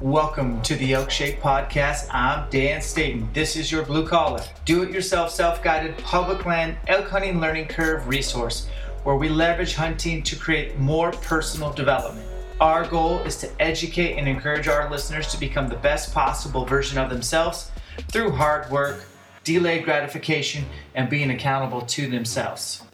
Welcome to the Elk Shape Podcast. I'm Dan Staton. This is your blue collar, do it yourself, self guided public land elk hunting learning curve resource where we leverage hunting to create more personal development. Our goal is to educate and encourage our listeners to become the best possible version of themselves through hard work, delayed gratification, and being accountable to themselves.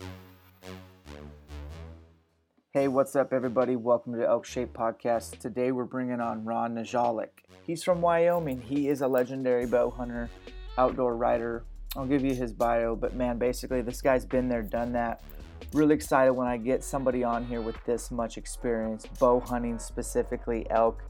Hey, what's up, everybody? Welcome to Elk Shape Podcast. Today we're bringing on Ron Niziolek. He's from Wyoming. He is a legendary bow hunter, outdoor rider. I'll give you his bio, but man, basically, this guy's been there, done that. Really excited when I get somebody on here with this much experience, bow hunting specifically elk.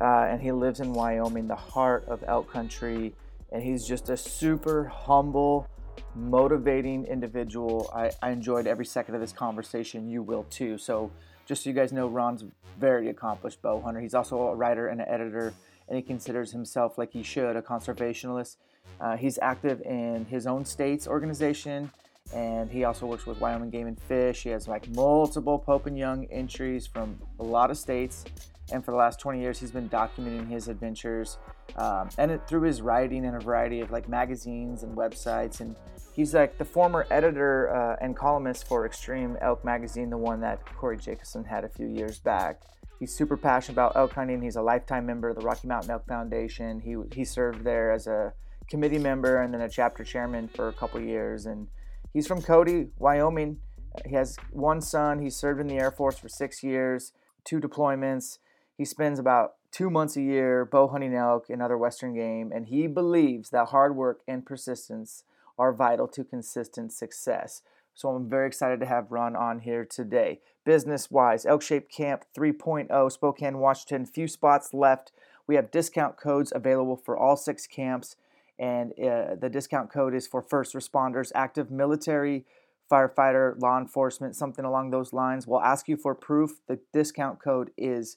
Uh, and he lives in Wyoming, the heart of elk country. And he's just a super humble, motivating individual. I, I enjoyed every second of this conversation. You will too. So, just so you guys know, Ron's very accomplished bow hunter. He's also a writer and an editor, and he considers himself, like he should, a conservationist. Uh, he's active in his own state's organization, and he also works with Wyoming Game and Fish. He has like multiple Pope and Young entries from a lot of states, and for the last 20 years, he's been documenting his adventures um, and it, through his writing in a variety of like magazines and websites and He's like the former editor uh, and columnist for Extreme Elk Magazine, the one that Corey Jacobsen had a few years back. He's super passionate about elk hunting. He's a lifetime member of the Rocky Mountain Elk Foundation. He, he served there as a committee member and then a chapter chairman for a couple years. And he's from Cody, Wyoming. He has one son. He served in the Air Force for six years, two deployments. He spends about two months a year bow hunting elk and other Western game. And he believes that hard work and persistence are vital to consistent success. So I'm very excited to have Ron on here today. Business wise, Elk Shape Camp 3.0, Spokane, Washington, few spots left. We have discount codes available for all six camps, and uh, the discount code is for first responders, active military, firefighter, law enforcement, something along those lines. We'll ask you for proof. The discount code is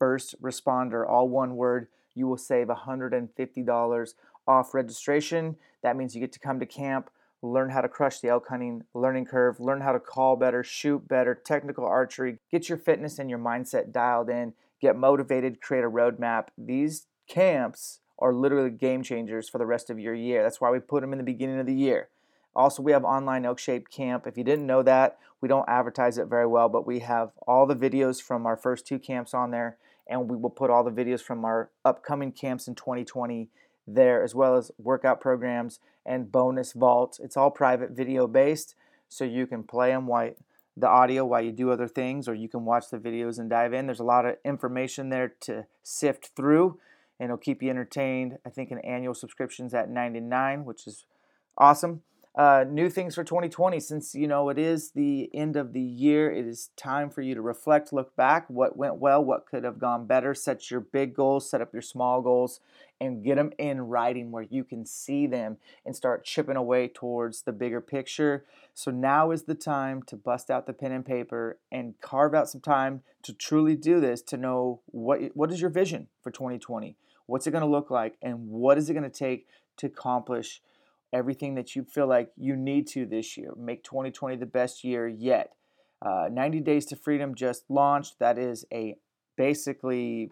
first responder, all one word. You will save $150 off registration. That means you get to come to camp, learn how to crush the elk hunting learning curve, learn how to call better, shoot better, technical archery, get your fitness and your mindset dialed in, get motivated, create a roadmap. These camps are literally game changers for the rest of your year. That's why we put them in the beginning of the year. Also, we have online elk shaped camp. If you didn't know that, we don't advertise it very well, but we have all the videos from our first two camps on there, and we will put all the videos from our upcoming camps in 2020 there, as well as workout programs and bonus vaults. It's all private video based, so you can play them while the audio while you do other things, or you can watch the videos and dive in. There's a lot of information there to sift through, and it'll keep you entertained. I think an annual subscription's at 99, which is awesome. Uh, new things for 2020 since you know it is the end of the year it is time for you to reflect look back what went well what could have gone better. Set your big goals set up your small goals and get them in writing where you can see them and start chipping away towards the bigger picture. So now is the time to bust out the pen and paper and carve out some time to truly do this to know what what is your vision for 2020 what's it going to look like and what is it going to take to accomplish everything that you feel like you need to this year. Make 2020 the best year yet. Uh, 90 Days to Freedom just launched. That is a basically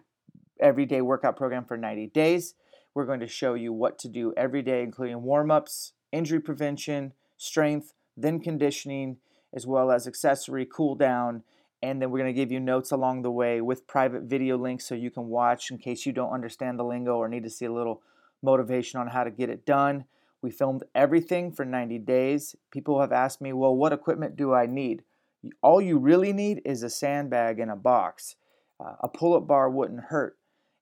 everyday workout program for 90 days. We're going to show you what to do every day, including warm ups, injury prevention, strength, then conditioning, as well as accessory cool down. And then we're going to give you notes along the way with private video links so you can watch in case you don't understand the lingo or need to see a little motivation on how to get it done. We filmed everything for 90 days. People have asked me, well, what equipment do I need? All you really need is a sandbag and a box. Uh, a pull up bar wouldn't hurt.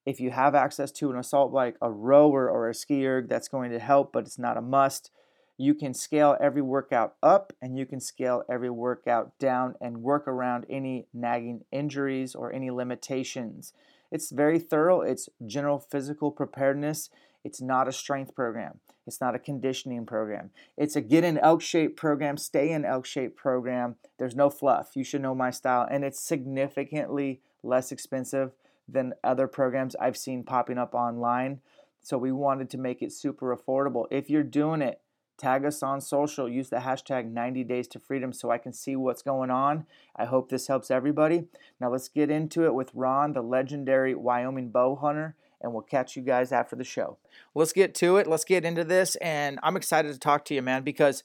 If you have access to an assault bike, a rower, or a ski erg, that's going to help, but it's not a must. You can scale every workout up and you can scale every workout down and work around any nagging injuries or any limitations. It's very thorough, it's general physical preparedness. It's not a strength program. It's not a conditioning program. It's a get in elk shape program, stay in elk shape program. There's no fluff. You should know my style. And it's significantly less expensive than other programs I've seen popping up online. So we wanted to make it super affordable. If you're doing it, tag us on social. Use the hashtag 90 days to freedom so I can see what's going on. I hope this helps everybody. Now let's get into it with Ron, the legendary Wyoming bow hunter and we'll catch you guys after the show. Let's get to it. Let's get into this. And I'm excited to talk to you, man, because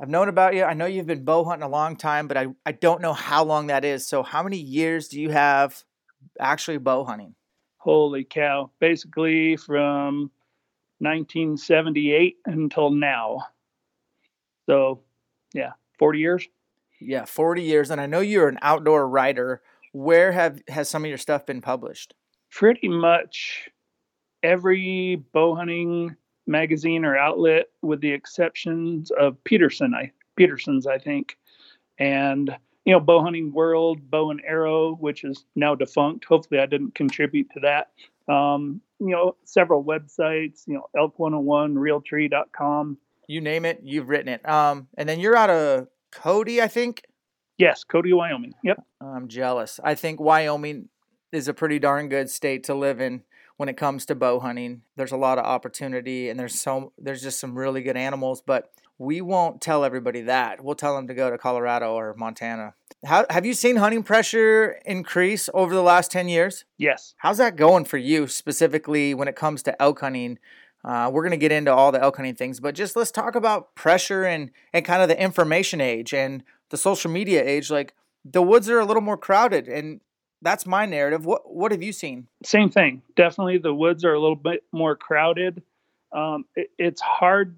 I've known about you. I know you've been bow hunting a long time, but I, I don't know how long that is. So, how many years do you have actually bow hunting? Holy cow. Basically, from 1978 until now. So, yeah, 40 years. Yeah, 40 years. And I know you're an outdoor writer. Where have has some of your stuff been published? Pretty much every bow hunting magazine or outlet, with the exceptions of Petersen, I Petersen's, I think, and you know, Bow Hunting World, Bow and Arrow, which is now defunct. Hopefully, I didn't contribute to that. Um, you know, several websites, you know, Elk 101, Realtree.com. You name it, you've written it. Um, and then you're out of Cody, I think. Yes, Cody, Wyoming. Yep. I'm jealous. I think Wyoming is a pretty darn good state to live in when it comes to bow hunting. There's a lot of opportunity and there's so there's just some really good animals, but we won't tell everybody that. We'll tell them to go to Colorado or Montana. How, have you seen hunting pressure increase over the last 10 years? Yes. How's that going for you specifically when it comes to elk hunting? Uh, we're going to get into all the elk hunting things, but just let's talk about pressure and, and kind of the information age and the social media age. Like the woods are a little more crowded and that's my narrative. What what have you seen? Same thing. Definitely, the woods are a little bit more crowded. Um, it, it's hard.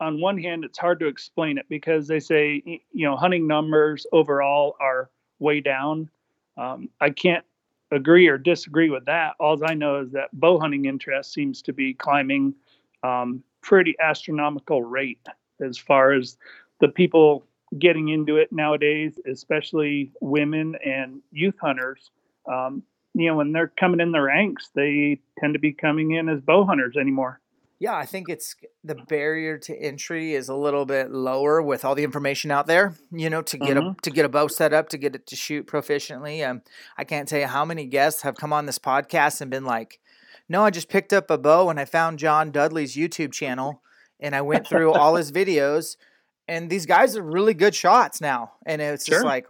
On one hand, it's hard to explain it because they say you know hunting numbers overall are way down. Um, I can't agree or disagree with that. All I know is that bow hunting interest seems to be climbing um, pretty astronomical rate as far as the people getting into it nowadays, especially women and youth hunters. Um, you know, when they're coming in the ranks, they tend to be coming in as bow hunters anymore. Yeah, I think it's the barrier to entry is a little bit lower with all the information out there. You know, to get mm-hmm. a to get a bow set up, to get it to shoot proficiently. Um, I can't tell you how many guests have come on this podcast and been like, "No, I just picked up a bow and I found John Dudley's YouTube channel and I went through all his videos." And these guys are really good shots now. And it's sure. just like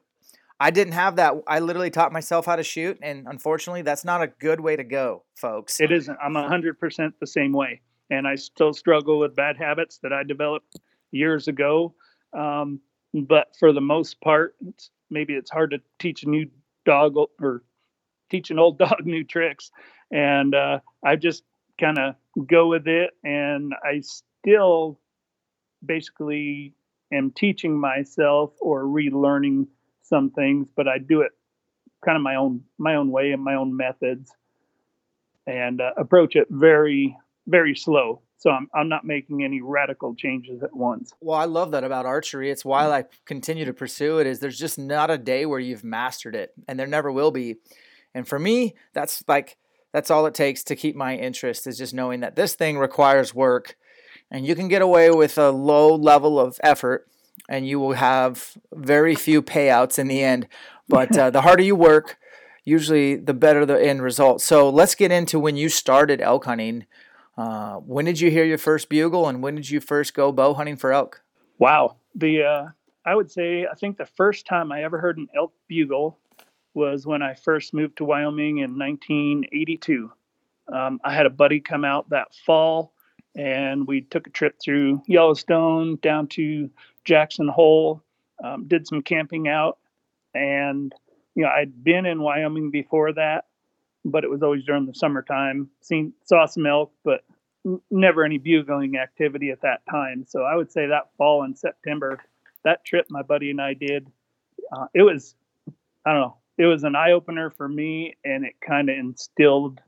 I didn't have that. I literally taught myself how to shoot, and unfortunately, that's not a good way to go, folks. It isn't. I'm hundred percent the same way, and I still struggle with bad habits that I developed years ago. Um, but for the most part, it's, maybe it's hard to teach a new dog or teach an old dog new tricks, and uh, I just kind of go with it, and I still basically am teaching myself or relearning some things, but I do it kind of my own my own way and my own methods, and uh, approach it very very slow. So I'm, I'm not making any radical changes at once. Well, I love that about archery. It's why I continue to pursue it is there's just not a day where you've mastered it and there never will be. And for me, that's like that's all it takes to keep my interest is just knowing that this thing requires work and you can get away with a low level of effort and you will have very few payouts in the end. But uh, the harder you work, usually the better the end result. So let's get into when you started elk hunting. Uh, when did you hear your first bugle, and when did you first go bow hunting for elk? Wow, the uh, I would say I think the first time I ever heard an elk bugle was when I first moved to Wyoming in 1982. Um, I had a buddy come out that fall, and we took a trip through Yellowstone down to Jackson Hole, um, did some camping out, and you know I'd been in Wyoming before that, but it was always during the summertime. Seen saw some elk, but never any bugling activity at that time. So I would say that fall in September, that trip my buddy and I did, uh, it was I don't know, it was an eye opener for me, and it kind of instilled.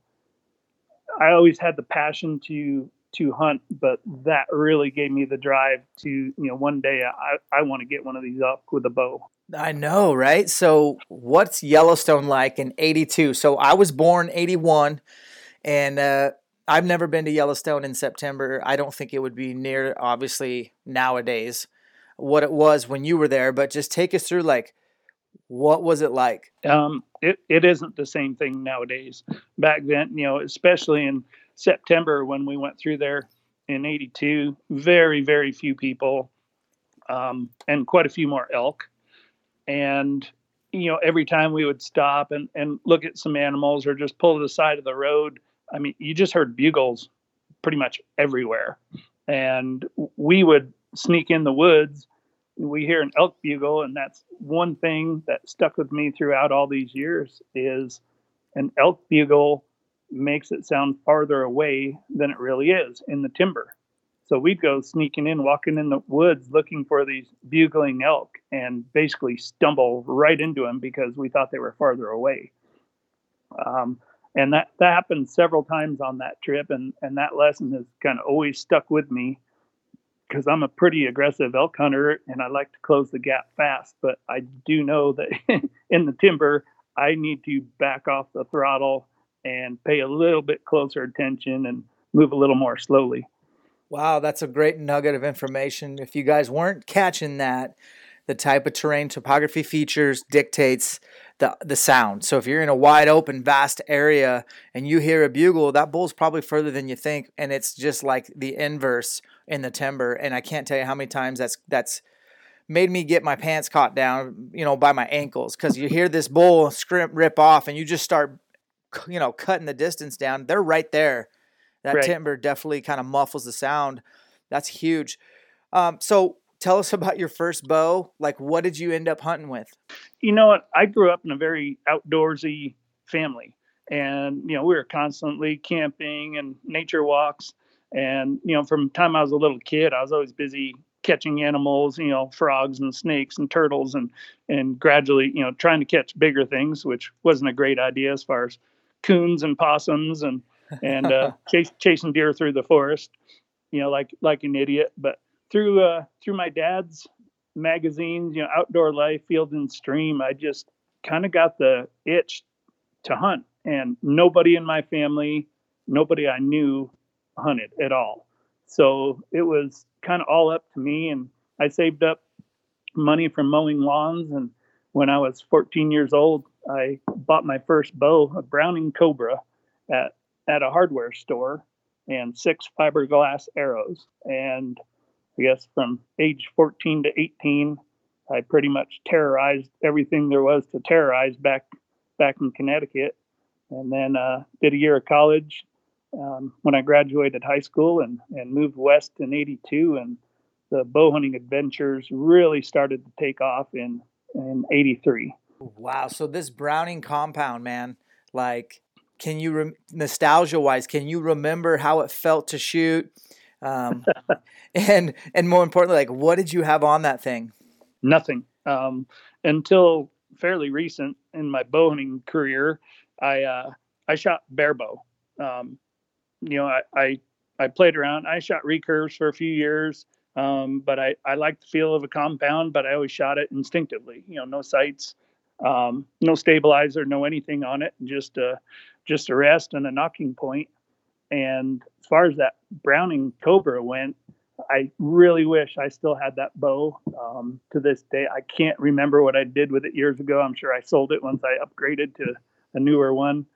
I always had the passion to to hunt, but that really gave me the drive to, you know, one day I, I want to get one of these elk with a bow. I know, right? So, what's Yellowstone like in 82? So, I was born 81, and uh, I've never been to Yellowstone in September. I don't think it would be near, obviously, nowadays what it was when you were there, but just take us through like, what was it like? Um, it, it isn't the same thing nowadays. Back then, you know, especially in September when we went through there in 82, very, very few people um, and quite a few more elk. And, you know, every time we would stop and, and look at some animals or just pull to the side of the road, I mean, you just heard bugles pretty much everywhere. And we would sneak in the woods. We hear an elk bugle, and that's one thing that stuck with me throughout all these years is an elk bugle makes it sound farther away than it really is in the timber. So we'd go sneaking in, walking in the woods looking for these bugling elk and basically stumble right into them because we thought they were farther away. Um, and that, that happened several times on that trip. And, and that lesson has kind of always stuck with me because I'm a pretty aggressive elk hunter and I like to close the gap fast. But I do know that in the timber, I need to back off the throttle and pay a little bit closer attention and move a little more slowly. Wow, that's a great nugget of information. If you guys weren't catching that, the type of terrain topography features dictates the the sound. So if you're in a wide open, vast area and you hear a bugle, that bull's probably further than you think, and it's just like the inverse in the timber. And I can't tell you how many times that's that's made me get my pants caught down, you know, by my ankles because you hear this bull scrimp rip off, and you just start you know, cutting the distance down, they're right there. That right. timber definitely kind of muffles the sound. That's huge. Um, so tell us about your first bow. Like, what did you end up hunting with? You know what? I grew up in a very outdoorsy family, and you know, we were constantly camping and nature walks. And you know, from time I was a little kid, I was always busy catching animals, you know, frogs and snakes and turtles, and and gradually, you know, trying to catch bigger things, which wasn't a great idea as far as coons and possums and and uh, chase, chasing deer through the forest, you know, like like an idiot. But through uh, through my dad's magazines, you know, Outdoor Life, Field and Stream, I just kind of got the itch to hunt. And nobody in my family, nobody I knew, hunted at all. So it was kind of all up to me. And I saved up money from mowing lawns. And when I was 14 years old, I bought my first bow, a Browning Cobra, at at a hardware store, and six fiberglass arrows. And I guess from age 14 to 18, I pretty much terrorized everything there was to terrorize back back in Connecticut. And then uh, did a year of college um, when I graduated high school and, and moved west in 82. And the bow hunting adventures really started to take off in, in 83. Wow. So this Browning compound, man, like, can you re- nostalgia wise, can you remember how it felt to shoot? Um, and and more importantly, like, what did you have on that thing? Nothing. Um, until fairly recent in my bow hunting career, I uh, I shot barebow. Um, you know, I, I I played around. I shot recurves for a few years, um, but I I like the feel of a compound, but I always shot it instinctively. You know, no sights, um, no stabilizer, no anything on it, just a just a rest and a nocking point. And as far as that Browning Cobra went, I really wish I still had that bow. Um, to this day, I can't remember what I did with it years ago. I'm sure I sold it once I upgraded to a newer one.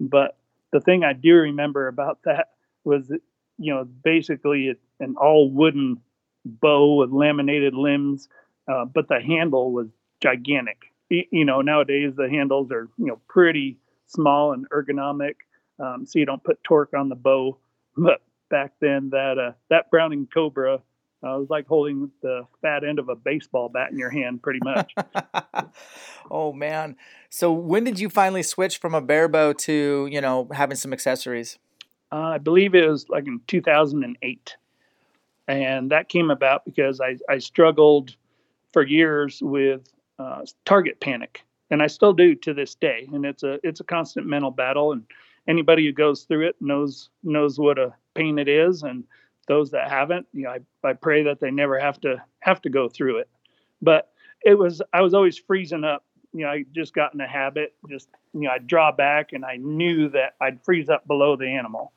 But the thing I do remember about that was, you know, basically an all wooden bow with laminated limbs, uh, but the handle was gigantic. You know, nowadays the handles are, you know, pretty small and ergonomic, um, so you don't put torque on the bow. But back then, that uh, that Browning Cobra uh, was like holding the fat end of a baseball bat in your hand, pretty much. oh man! So when did you finally switch from a bare bow to you know having some accessories? Uh, I believe it was like in 2008, and that came about because I I struggled for years with uh, target panic, and I still do to this day. And it's a it's a constant mental battle, and anybody who goes through it knows knows what a pain it is, and those that haven't, you know, I, I pray that they never have to have to go through it. But it was I was always freezing up. You know, I just got in a habit. Just you know, I'd draw back, and I knew that I'd freeze up below the animal.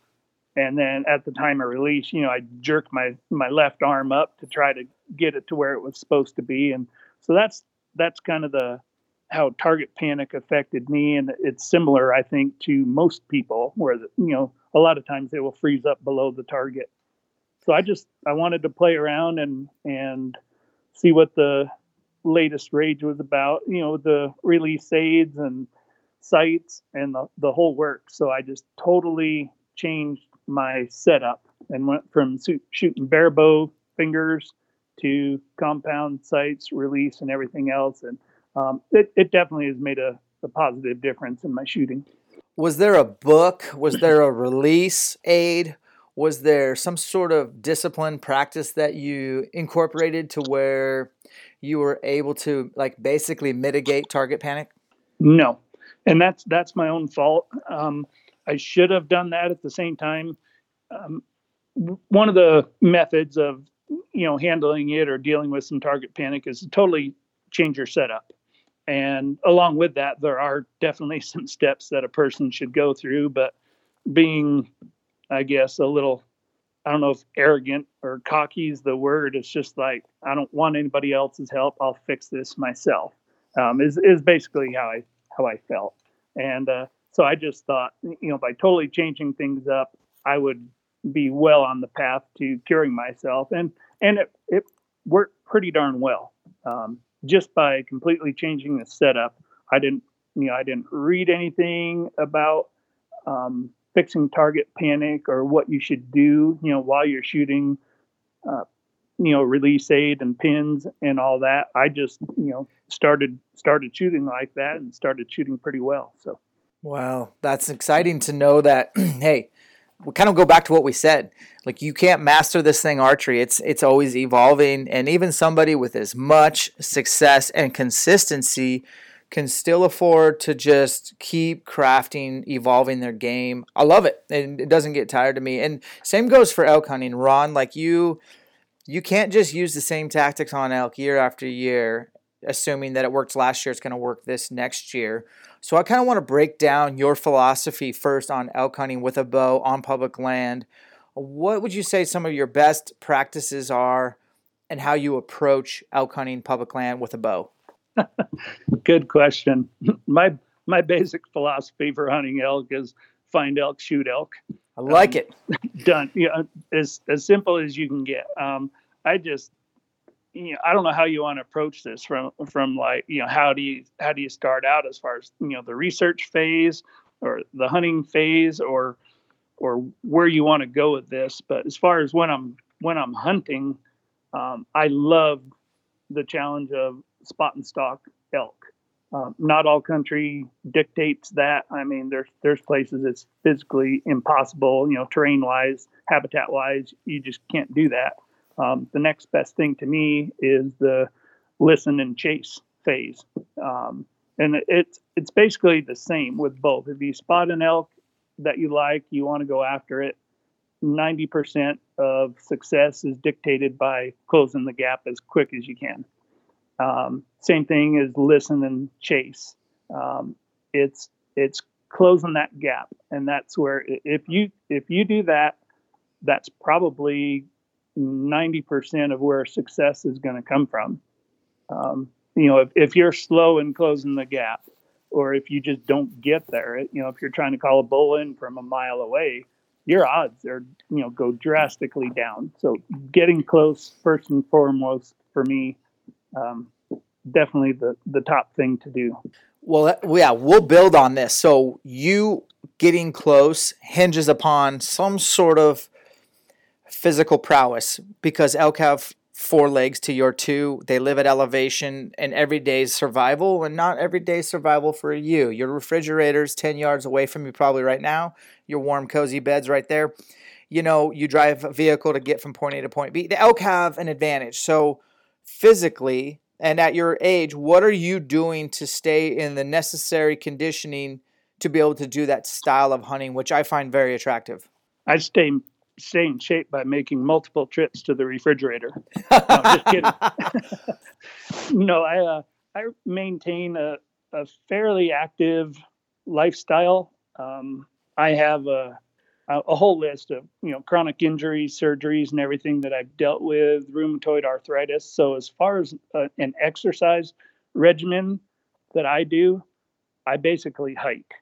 And then at the time of release, you know, I jerk my my left arm up to try to get it to where it was supposed to be. And so that's that's kind of the how target panic affected me. And it's similar i think to most people where you know a lot of times they will freeze up below the target. So i just i wanted to play around and and see what the latest rage was about you know the release aids and sights and the, the whole work. So i just totally changed my setup and went from shooting bare bow fingers to compound sights, release and everything else and um, it, it definitely has made a, a positive difference in my shooting. Was there a book? Was there a release aid? Was there some sort of discipline practice that you incorporated to where you were able to like basically mitigate target panic? No, and that's that's my own fault. Um, I should have done that at the same time. Um, one of the methods of you know handling it or dealing with some target panic is to totally change your setup. And along with that, there are definitely some steps that a person should go through. But being, I guess, a little, I don't know if arrogant or cocky is the word. It's just like, I don't want anybody else's help. I'll fix this myself. Um, is, is basically how I, how I felt. And uh, so I just thought, you know, by totally changing things up, I would be well on the path to curing myself. And, and it, it worked pretty darn well. Um, just by completely changing the setup. I didn't, you know, I didn't read anything about um, fixing target panic or what you should do, you know, while you're shooting, uh, you know, release aid and pins and all that. I just, you know, started started shooting like that and started shooting pretty well. So, wow, that's exciting to know that. hey, we kind of go back to what we said. Like you can't master this thing archery. It's it's always evolving and even somebody with as much success and consistency can still afford to just keep crafting, evolving their game. I love it. And it doesn't get tired to me. And same goes for elk hunting. Ron, like you you can't just use the same tactics on elk year after year assuming that it worked last year it's going to work this next year. So I kind of want to break down your philosophy first on elk hunting with a bow on public land. What would you say some of your best practices are and how you approach elk hunting public land with a bow? Good question. My my basic philosophy for hunting elk is find elk, shoot elk. I like um, it. Done. Yeah, as as simple as you can get. Um, I just you know, I don't know how you want to approach this from from like you know how do you how do you start out as far as you know the research phase or the hunting phase or or where you want to go with this. But as far as when I'm when I'm hunting, um, I love the challenge of spot and stalk elk. Um, not all country dictates that. I mean, there's there's places it's physically impossible, you know, terrain wise, habitat wise, you just can't do that. Um, the next best thing to me is the listen and chase phase. Um, and it's it's basically the same with both. If you spot an elk that you like, you want to go after it. 90% of success is dictated by closing the gap as quick as you can. Um, same thing as listen and chase. Um, it's it's closing that gap, and that's where if you if you do that, that's probably 90% of where success is going to come from. Um, you know, if, if you're slow in closing the gap, or if you just don't get there, you know, if you're trying to call a bull in from a mile away, your odds are, you know, go drastically down. So getting close first and foremost for me, um, definitely the the top thing to do. Well, yeah, we'll build on this. So you getting close hinges upon some sort of physical prowess because elk have four legs to your two. They live at elevation and everyday survival, and not everyday survival for you. Your refrigerator's 10 yards away from you, probably right now. Your warm, cozy bed's right there. You know, you drive a vehicle to get from point A to point B. The elk have an advantage. So, physically, and at your age, what are you doing to stay in the necessary conditioning to be able to do that style of hunting, which I find very attractive? I stay stay in shape by making multiple trips to the refrigerator. no, just kidding. no, I uh, I maintain a, a fairly active lifestyle. Um, I have a a whole list of you know chronic injuries, surgeries, and everything that I've dealt with, rheumatoid arthritis. So as far as uh, an exercise regimen that I do, I basically hike,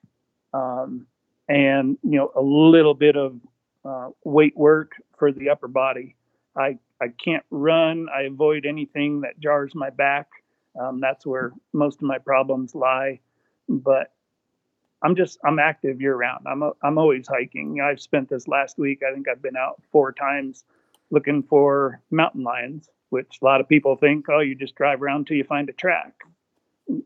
um, and you know a little bit of uh, weight work for the upper body. I, I can't run. I avoid anything that jars my back. Um, that's where most of my problems lie. But I'm just I'm active year round. I'm a, I'm always hiking. I've spent this last week. I think I've been out four times looking for mountain lions, which a lot of people think, oh, you just drive around till you find a track.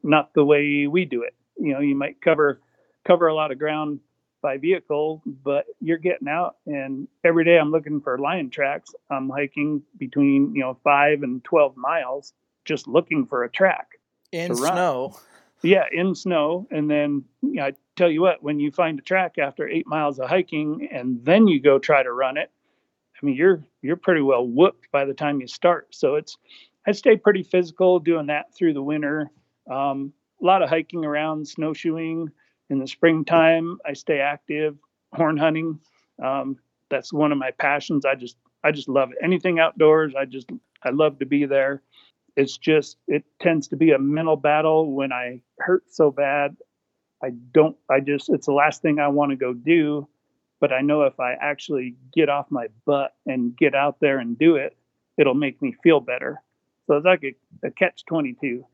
Not the way we do it. You know, you might cover cover a lot of ground by vehicle, but you're getting out and every day I'm looking for lion tracks. I'm hiking between, you know, five and 12 miles just looking for a track. In snow. Yeah, in snow. And then you know, I tell you what, when you find a track after eight miles of hiking and then you go try to run it, I mean, you're you're pretty well whooped by the time you start. So it's I stay pretty physical doing that through the winter. Um, a lot of hiking around, snowshoeing, in the springtime i stay active horn hunting. Um, that's one of my passions. I just i just love it anything outdoors. I just i love to be there. It's just it tends to be a mental battle when i hurt so bad. I don't i just it's the last thing i want to go do but i know if i actually get off my butt and get out there and do it it'll make me feel better. So it's like a, a catch 22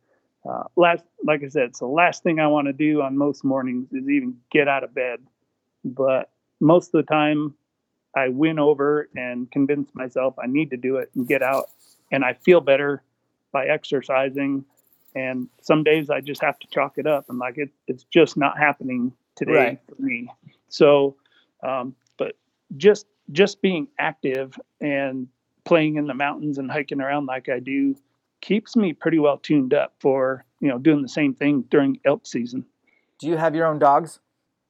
uh, last, like I said, it's the last thing I want to do on most mornings is even get out of bed. But most of the time, I win over and convince myself I need to do it and get out. And I feel better by exercising. And some days I just have to chalk it up. and like, it, it's just not happening today right. for me. So, um, but just just being active and playing in the mountains and hiking around like I do keeps me pretty well tuned up for you know doing the same thing during elk season. Do you have your own dogs?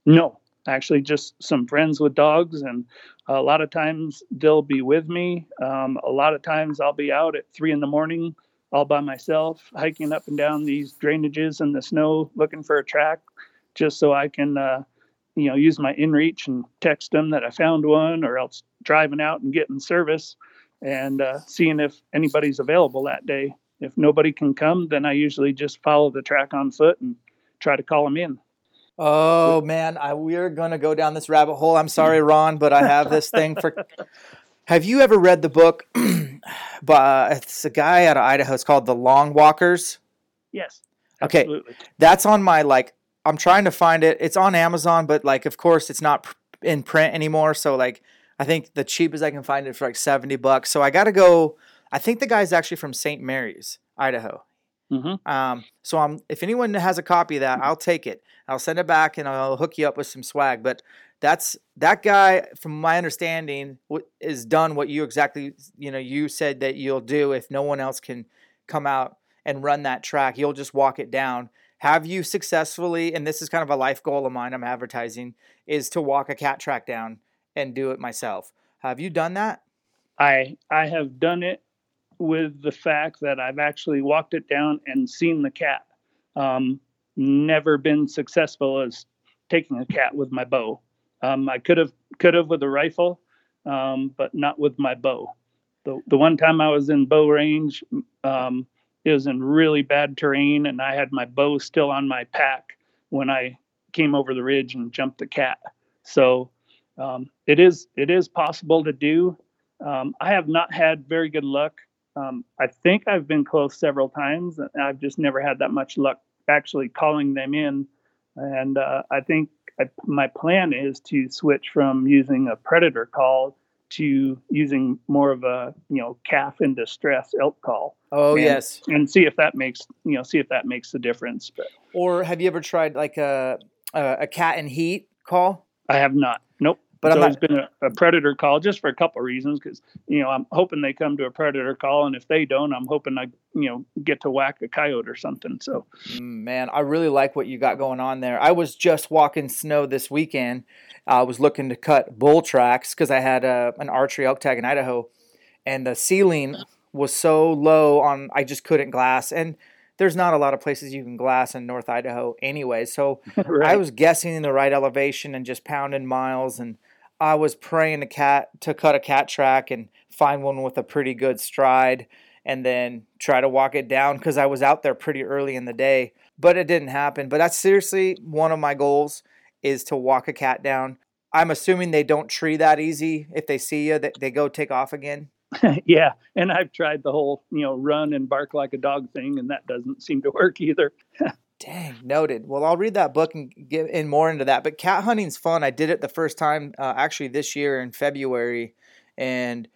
No, actually, just some friends with dogs, and a lot of times they'll be with me. Um, a lot of times I'll be out at three in the morning all by myself, hiking up and down these drainages in the snow, looking for a track, just so I can, uh, you know, use my inReach and text them that I found one, or else driving out and getting service and uh, seeing if anybody's available that day. If nobody can come, then I usually just follow the track on foot and try to call them in. Oh man, I, we're gonna go down this rabbit hole. I'm sorry, Ron, but I have this thing for. Have you ever read the book? but it's a guy out of Idaho. It's called The Long Walkers. Yes. Absolutely. Okay, that's on my like. I'm trying to find it. It's on Amazon, but like, of course, it's not in print anymore. So like, I think the cheapest I can find it for like 70 bucks. So I got to go. I think the guy's actually from St. Maries, Idaho. Mm-hmm. Um, so I'm, if anyone has a copy of that, I'll take it. I'll send it back and I'll hook you up with some swag. But that's that guy, from my understanding, is done what you exactly you know you said that you'll do if no one else can come out and run that track. You'll just walk it down. Have you successfully? And this is kind of a life goal of mine. I'm advertising is to walk a cat track down and do it myself. Have you done that? I I have done it with the fact that I've actually walked it down and seen the cat. Um, never been successful as taking a cat with my bow. Um, I could have could have with a rifle, um, but not with my bow. The the one time I was in bow range, um, it was in really bad terrain, and I had my bow still on my pack when I came over the ridge and jumped the cat. So um, it is it is possible to do. Um, I have not had very good luck. Um, I think I've been close several times, and I've just never had that much luck actually calling them in. And uh, I think I, my plan is to switch from using a predator call to using more of a you know calf in distress elk call. Oh and, yes, and see if that makes you know see if that makes a difference. But or have you ever tried like a a, a cat in heat call? I have not. But always not... been a, a, predator call just for a couple of reasons. Because you know, I'm hoping they come to a predator call, and if they don't, I'm hoping I you know get to whack a coyote or something. So, mm, man, I really like what you got going on there. I was just walking snow this weekend. I was looking to cut bull tracks because I had a, an archery elk tag in Idaho, and the ceiling was so low on I just couldn't glass and there's not a lot of places you can glass in North Idaho anyway. So right. I was guessing in the right elevation and just pounding miles and I was praying to cat to cut a cat track and find one with a pretty good stride and then try to walk it down because I was out there pretty early in the day. But it didn't happen. But that's seriously one of my goals is to walk a cat down. I'm assuming they don't tree that easy. If they see you, they, they go take off again. yeah, and I've tried the whole you know run and bark like a dog thing, and that doesn't seem to work either. Dang, noted. Well, I'll read that book and get in more into that. But cat hunting's fun. I did it the first time uh, actually this year in February, and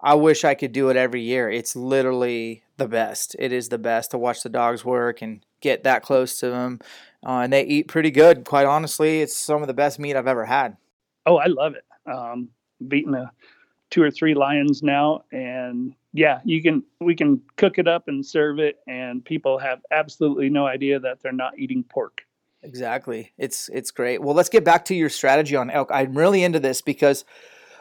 I wish I could do it every year. It's literally the best. It is the best to watch the dogs work and get that close to them, uh, and they eat pretty good. Quite honestly, it's some of the best meat I've ever had. Oh, I love it. Um, beating a two or three lions now and yeah you can we can cook it up and serve it and people have absolutely no idea that they're not eating pork exactly it's it's great well let's get back to your strategy on elk i'm really into this because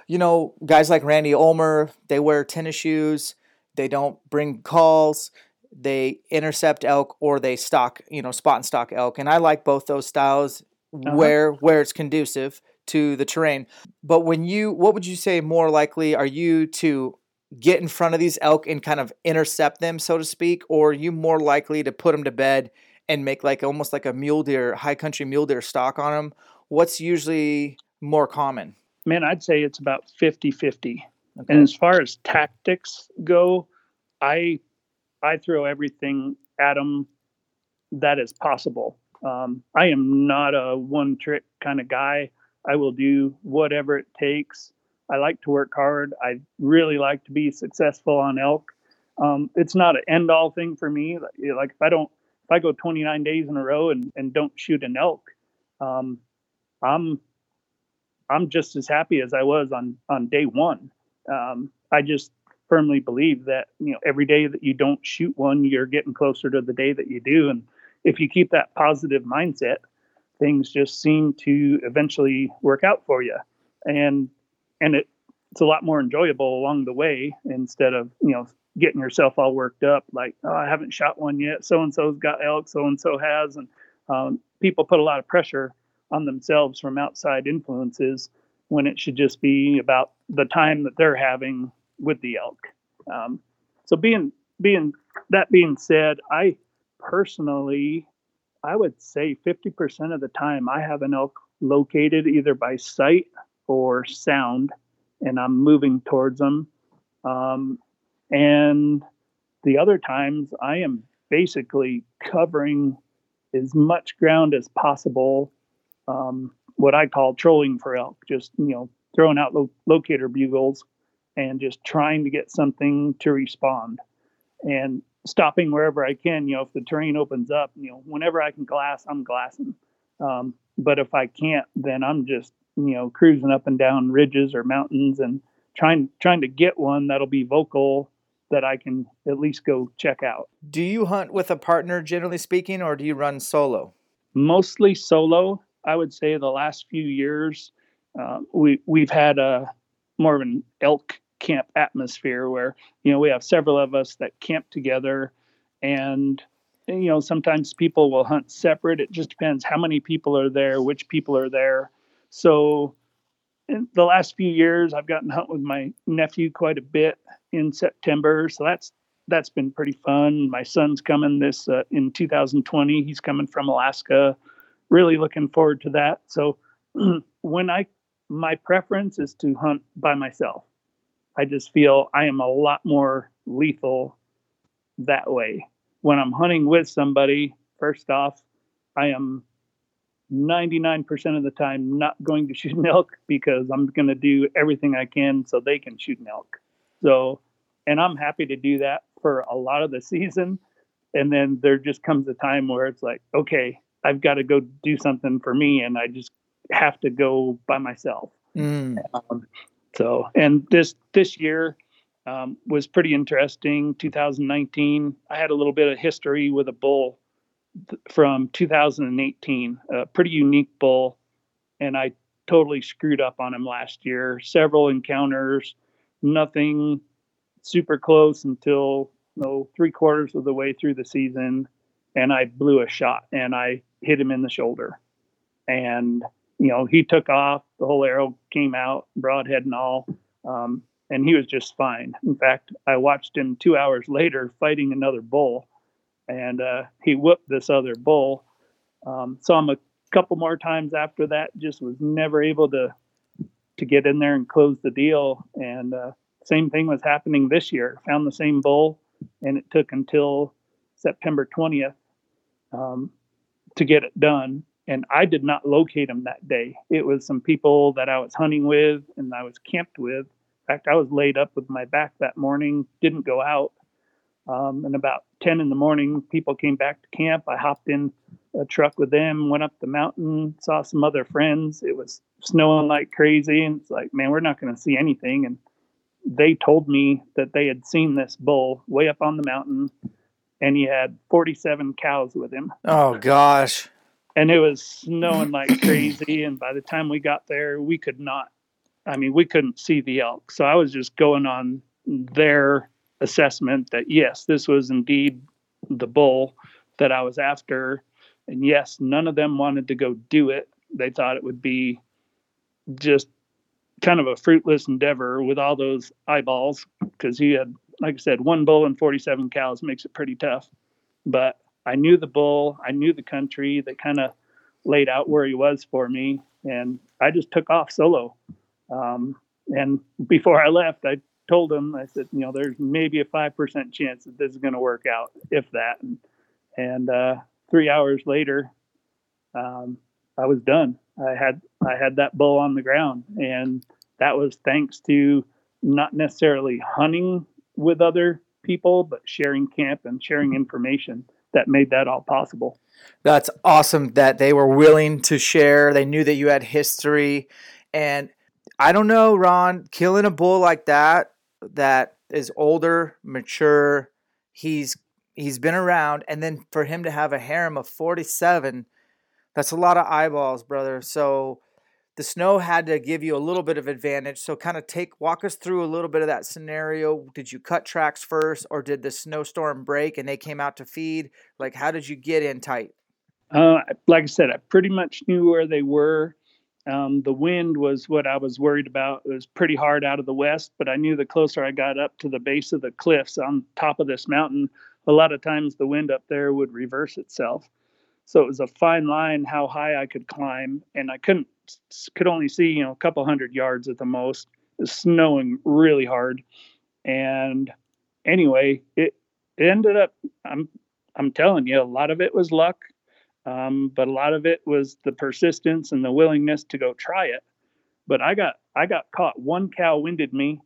you know guys like randy ulmer they wear tennis shoes they don't bring calls they intercept elk or they stock you know spot and stock elk and i like both those styles uh-huh. where where it's conducive to the terrain. But when you, what would you say more likely are you to get in front of these elk and kind of intercept them, so to speak, or are you more likely to put them to bed and make like almost like a mule deer, high country mule deer stalk on them? What's usually more common? Man, I'd say it's about 50 50. Okay. And as far as tactics go, I I throw everything at them that is possible. Um, I am not a one trick kind of guy. I will do whatever it takes. I like to work hard. I really like to be successful on elk. Um, it's not an end all thing for me. Like if I don't, if I go 29 days in a row and, and don't shoot an elk, um, I'm, I'm just as happy as I was on, on day one. Um, I just firmly believe that, you know, every day that you don't shoot one, you're getting closer to the day that you do. And if you keep that positive mindset, things just seem to eventually work out for you and and it it's a lot more enjoyable along the way instead of you know getting yourself all worked up like oh i haven't shot one yet. So and so's got elk so and so has. And um, people put a lot of pressure on themselves from outside influences when it should just be about the time that they're having with the elk. Um, so being being that being said i personally I would say 50% of the time I have an elk located either by sight or sound, and I'm moving towards them. Um, and the other times I am basically covering as much ground as possible, um, what I call trolling for elk, just, you know, throwing out lo- locator bugles and just trying to get something to respond. And stopping wherever I can. You know, if the terrain opens up, you know, whenever I can glass, I'm glassing. Um, but if I can't, then I'm just you know cruising up and down ridges or mountains and trying trying to get one that'll be vocal that I can at least go check out. Do you hunt with a partner, generally speaking, or do you run solo? Mostly solo. I would say the last few years, uh, we we've had a more of an elk camp atmosphere where you know we have several of us that camp together and you know sometimes people will hunt separate it just depends how many people are there which people are there so in the last few years i've gotten hunt with my nephew quite a bit in september so that's that's been pretty fun. My son's coming this uh, in 2020 he's coming from alaska. Really looking forward to that. So when i my preference is to hunt by myself. I just feel i am a lot more lethal that way. When I'm hunting with somebody, first off, I am 99% of the time not going to shoot an elk because I'm going to do everything I can so they can shoot an elk. So, and I'm happy to do that for a lot of the season. And then there just comes a time where it's like, okay, I've got to go do something for me and I just have to go by myself. Mm. Um, so, and this, this year, um, was pretty interesting. 2019, I had a little bit of history with a bull from 2018, a pretty unique bull, and I totally screwed up on him last year. Several encounters, nothing super close until you know, three quarters of the way through the season, and I blew a shot and I hit him in the shoulder, and you know he took off. The whole arrow came out, broadhead and all. Um, and he was just fine. In fact, I watched him two hours later fighting another bull, and uh, he whooped this other bull. Um, saw him a couple more times after that. Just was never able to to get in there and close the deal. And uh, same thing was happening this year. Found the same bull, and it took until September 20th um, to get it done. And I did not locate him that day. It was some people that I was hunting with and I was camped with In fact, I was laid up with my back that morning, didn't go out. Um, and about 10 in the morning, people came back to camp. I hopped in a truck with them, went up the mountain, saw some other friends. It was snowing like crazy. And it's like, man, we're not going to see anything. And they told me that they had seen this bull way up on the mountain and he had 47 cows with him. Oh, gosh. And it was snowing like crazy. And by the time we got there, we could not I mean, we couldn't see the elk. So I was just going on their assessment that yes, this was indeed the bull that I was after. And yes, none of them wanted to go do it. They thought it would be just kind of a fruitless endeavor with all those eyeballs because he had, like I said, one bull and 47 cows makes it pretty tough. But I knew the bull, I knew the country. They kind of laid out where he was for me, and I just took off solo. Um, and before I left, I told him, I said, you know, there's maybe a 5% chance that this is going to work out, if that. And, and uh, three hours later, um, I was done. I had, I had that bull on the ground and that was thanks to not necessarily hunting with other people, but sharing camp and sharing information that made that all possible. That's awesome that they were willing to share. They knew that you had history and I don't know, Ron. Killing a bull like that, that is older, mature. He's he's been around, and then for him to have a harem of forty seven, that's a lot of eyeballs, brother. So the snow had to give you a little bit of advantage. So kind of take walk us through a little bit of that scenario. Did you cut tracks first, or did the snowstorm break and they came out to feed? Like, how did you get in tight? Uh, like I said, I pretty much knew where they were. Um, the wind was what I was worried about. It was pretty hard out of the west, but I knew the closer I got up to the base of the cliffs on top of this mountain, a lot of times the wind up there would reverse itself. So it was a fine line how high I could climb, and I couldn't could only see you know a couple hundred yards at the most. It was snowing really hard, and anyway, it, it ended up. I'm I'm telling you, a lot of it was luck um, but a lot of it was the persistence and the willingness to go try it. But I got I got caught. One cow winded me.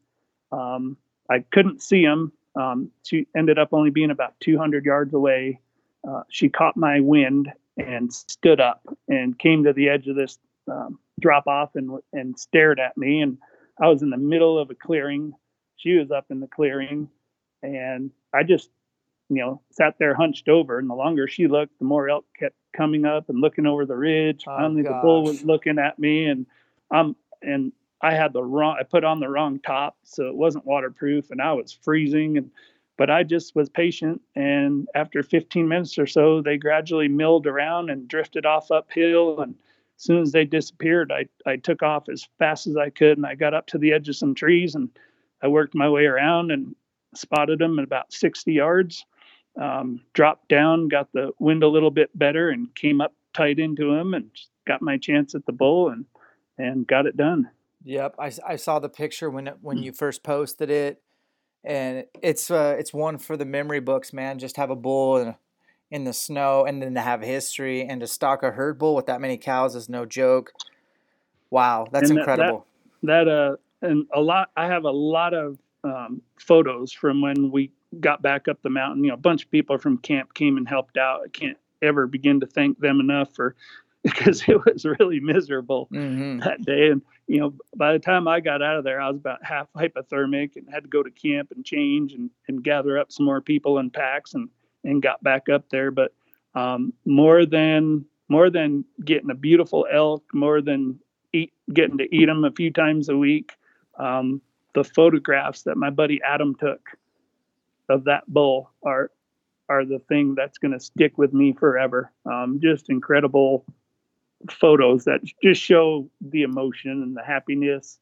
Um, I couldn't see him. Um, she ended up only being about 200 yards away. Uh, she caught my wind and stood up and came to the edge of this um, drop off and and stared at me. And I was in the middle of a clearing. She was up in the clearing, and I just you know, sat there hunched over. And the longer she looked, the more elk kept coming up and looking over the ridge. Oh, Finally, gosh. the bull was looking at me, and I'm and I had the wrong, I put on the wrong top, so it wasn't waterproof, and I was freezing. And but I just was patient, and after 15 minutes or so, they gradually milled around and drifted off uphill. And as soon as they disappeared, I I took off as fast as I could, and I got up to the edge of some trees, and I worked my way around and spotted them at about 60 yards. Um, dropped down, got the wind a little bit better, and came up tight into him, and got my chance at the bull, and and got it done. Yep, I, I saw the picture when it, when you first posted it, and it's uh, it's one for the memory books, man. Just have a bull in, in the snow, and then to have history and to stock a herd bull with that many cows is no joke. Wow, that's And that- incredible. that uh and a lot i have a lot of um, photos from when we got back up the mountain you know a bunch of people from camp came and helped out. I can't ever begin to thank them enough for because it was really miserable hmm that day. And you know by the time i got out of there i was about half hypothermic and had to go to camp and change and, and gather up some more people and packs and and got back up there. But um, more than more than getting a beautiful elk more than eat getting to eat them a few times a week um, the photographs that my buddy adam took of that bull are are the thing that's going to stick with me forever um, just incredible photos that just show the emotion and the happiness,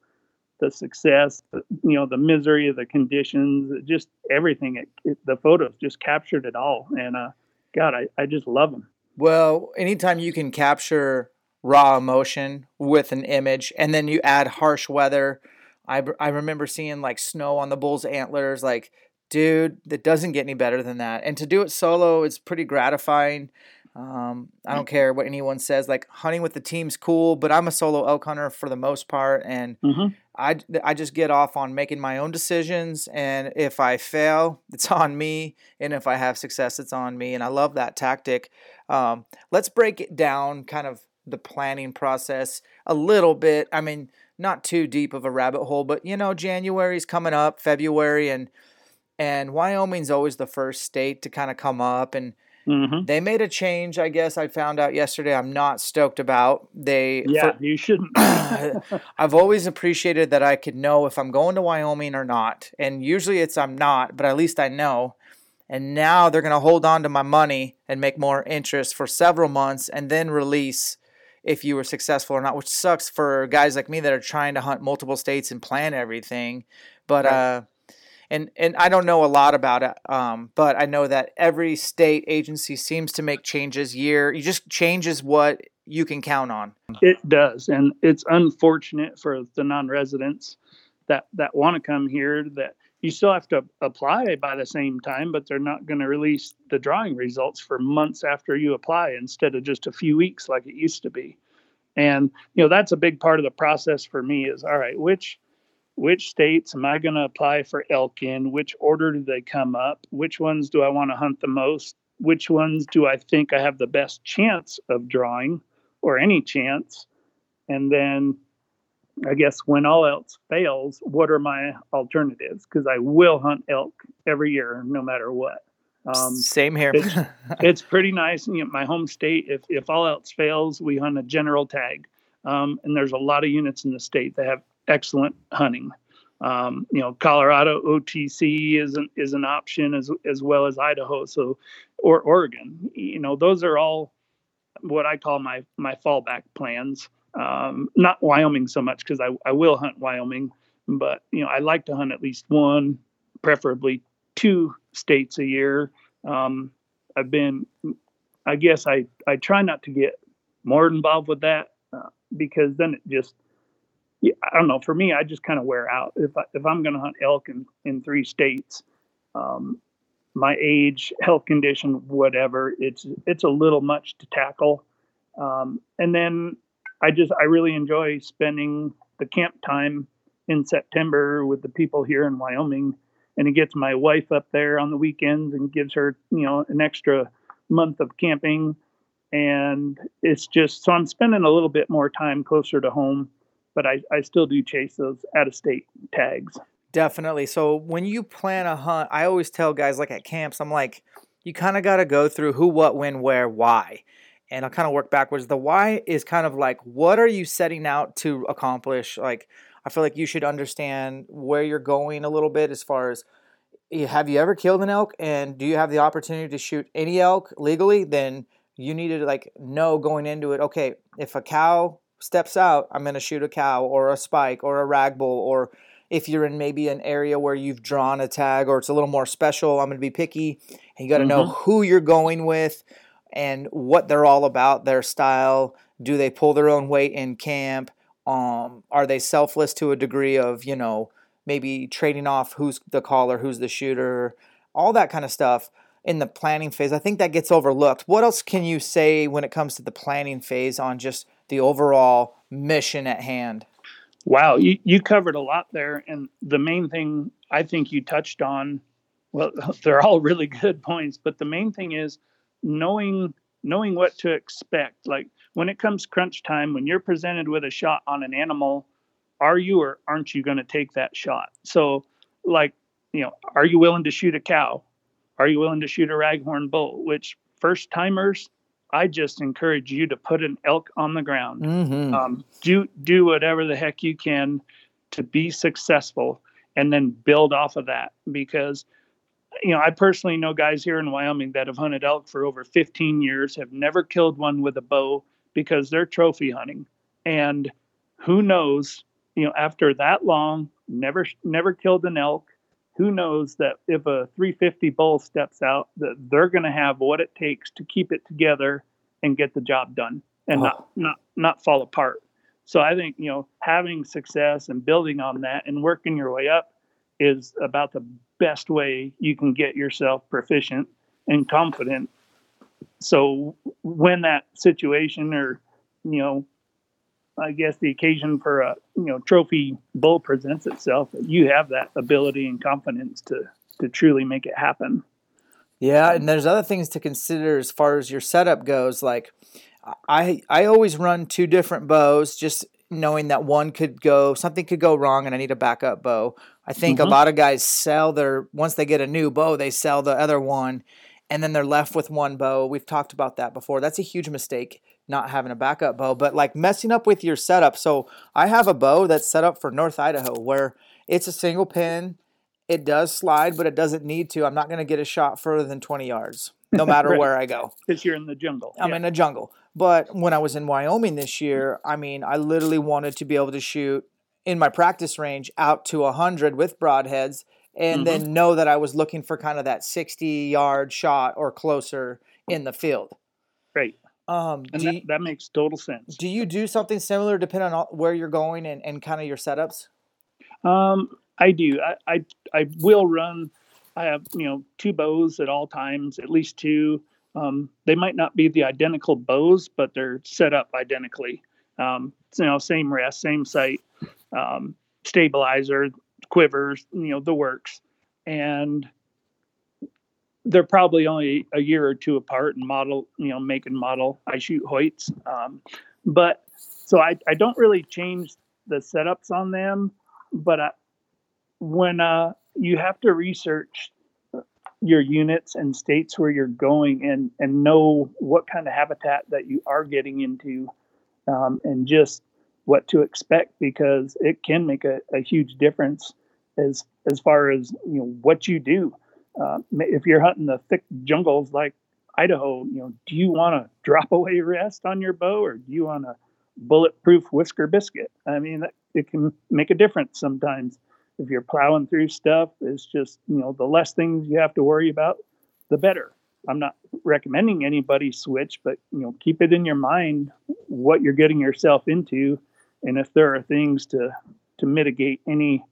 the success, the, you know, the misery of the conditions, just everything. It, it, the photos just captured it all. And uh, God, I, I just love them. Well, anytime you can capture raw emotion with an image, and then you add harsh weather. I I remember seeing like snow on the bull's antlers. Like, dude, that doesn't get any better than that. And to do it solo, it's pretty gratifying. Um, I don't care what anyone says. Like hunting with the team's cool, but I'm a solo elk hunter for the most part, and Mhm. I I just get off on making my own decisions. And if I fail, it's on me, and if I have success, it's on me. And I love that tactic. Um, let's break it down, kind of the planning process a little bit. I mean, not too deep of a rabbit hole, but you know, January's coming up, February, and and Wyoming's always the first state to kind of come up and hmm they made a change, I guess I found out yesterday. I'm not stoked about. They Yeah, for- you shouldn't. I've always appreciated that I could know if I'm going to Wyoming or not. And usually it's I'm not, but at least I know. And now they're going to hold on to my money and make more interest for several months and then release if you were successful or not, which sucks for guys like me that are trying to hunt multiple states and plan everything. But uh and and I don't know a lot about it, um, but I know that every state agency seems to make changes year. You just changes what you can count on. It does, and it's unfortunate for the non-residents that that want to come here. That you still have to apply by the same time, but they're not going to release the drawing results for months after you apply instead of just a few weeks like it used to be. And you know that's a big part of the process for me. Is all right, which which states am I going to apply for elk in? Which order do they come up? Which ones do I want to hunt the most? Which ones do I think I have the best chance of drawing? or any chance. And then I guess when all else fails, what are my alternatives? Because I will hunt elk every year, no matter what. Um, Same here. it's- it's pretty nice. You know, my home state, if, if all else fails, we hunt a general tag. Um, and there's a lot of units in the state that have excellent hunting. Um, you know, Colorado OTC is an, is an option as, as well as Idaho. So, or Oregon, you know, those are all what I call my, my fallback plans. Um, not Wyoming so much because I, I will hunt Wyoming, but you know, I like to hunt at least one, preferably two states a year. Um, I've been, I guess I, I try not to get more involved with that uh, because then it just, yeah, I don't know. For me, I just kind of wear out. If I, if I'm going to hunt elk in, in three states, um, my age, health condition, whatever, it's it's a little much to tackle. Um, and then I just I really enjoy spending the camp time in September with the people here in Wyoming, and it gets my wife up there on the weekends and gives her you know an extra month of camping, and it's just so I'm spending a little bit more time closer to home, but I I still do chase those out of state tags. Definitely. So when you plan a hunt, I always tell guys like at camps, I'm like, you kind of got to go through who, what, when, where, why. And I'll kind of work backwards. The why is kind of like, what are you setting out to accomplish? Like, I feel like you should understand where you're going a little bit as far as eh, have you ever killed an elk and do you have the opportunity to shoot any elk legally? Then you need to like know going into it. Okay, if a cow steps out, I'm going to shoot a cow or a spike or a rag bull or if you're in maybe an area where you've drawn a tag or it's a little more special, I'm going to be picky. And you got to mm-hmm. know who you're going with and what they're all about, their style. Do they pull their own weight in camp? Um, are they selfless to a degree of, you know, maybe trading off who's the caller, who's the shooter, all that kind of stuff in the planning phase. I think that gets overlooked. What else can you say when it comes to the planning phase on just the overall mission at hand? Wow, you, you covered a lot there. And the main thing I think you touched on, well, they're all really good points, but the main thing is knowing knowing what to expect. Like when it comes crunch time, when you're presented with a shot on an animal, are you or aren't you going to take that shot? So, like, you know, are you willing to shoot a cow? Are you willing to shoot a raghorn bull? Which first timers, I just encourage you to put an elk on the ground. Mm-hmm. Um, do do whatever the heck you can to be successful, and then build off of that. Because, you know, I personally know guys here in Wyoming that have hunted elk for over 15 years, have never killed one with a bow because they're trophy hunting, and who knows you know, after that long, never never killed an elk. Who knows that if a 350 bull steps out, that they're going to have what it takes to keep it together and get the job done and oh. not not not fall apart. So I think you know having success and building on that and working your way up is about the best way you can get yourself proficient and confident. So when that situation or you know I guess the occasion for a you know trophy bull presents itself, you have that ability and confidence to to truly make it happen. Yeah, and there's other things to consider as far as your setup goes. Like I I always run two different bows, just knowing that one could go something could go wrong and I need a backup bow. I think mm-hmm. a lot of guys sell their once they get a new bow, they sell the other one and then they're left with one bow. We've talked about that before. That's a huge mistake not having a backup bow, but like messing up with your setup. So I have a bow that's set up for North Idaho where it's a single pin. It does slide, but it doesn't need to. I'm not going to get a shot further than 20 yards, no matter right. where I go. Because you're in the jungle. I'm yeah. in a jungle. But when I was in Wyoming this year, I mean, I literally wanted to be able to shoot in my practice range out to 100 with broadheads and mm-hmm. then know that I was looking for kind of that 60 yard shot or closer in the field. Um, and that, you, that, makes total sense. Do you do something similar depending on where you're going and, and kind of your setups? Um, I do. I, I, I will run. I have you know two bows at all times, at least two. Um, they might not be the identical bows, but they're set up identically. Um, you know, same rest, same sight, um, stabilizer, quivers, you know, the works, and they're probably only a year or two apart in model, you know, make and model. I shoot Hoyts, um, but so I, I don't really change the setups on them. But I, when uh, you have to research your units and states where you're going and and know what kind of habitat that you are getting into, um, and just what to expect because it can make a, a huge difference as as far as you know what you do uh, if you're hunting the thick jungles like Idaho, you know, do you want to drop away rest on your bow or do you want a bulletproof whisker biscuit? I mean, it can make a difference sometimes. If you're plowing through stuff, it's just, you know, the less things you have to worry about, the better. I'm not recommending anybody switch, but, you know, keep it in your mind what you're getting yourself into. And if there are things to, to mitigate any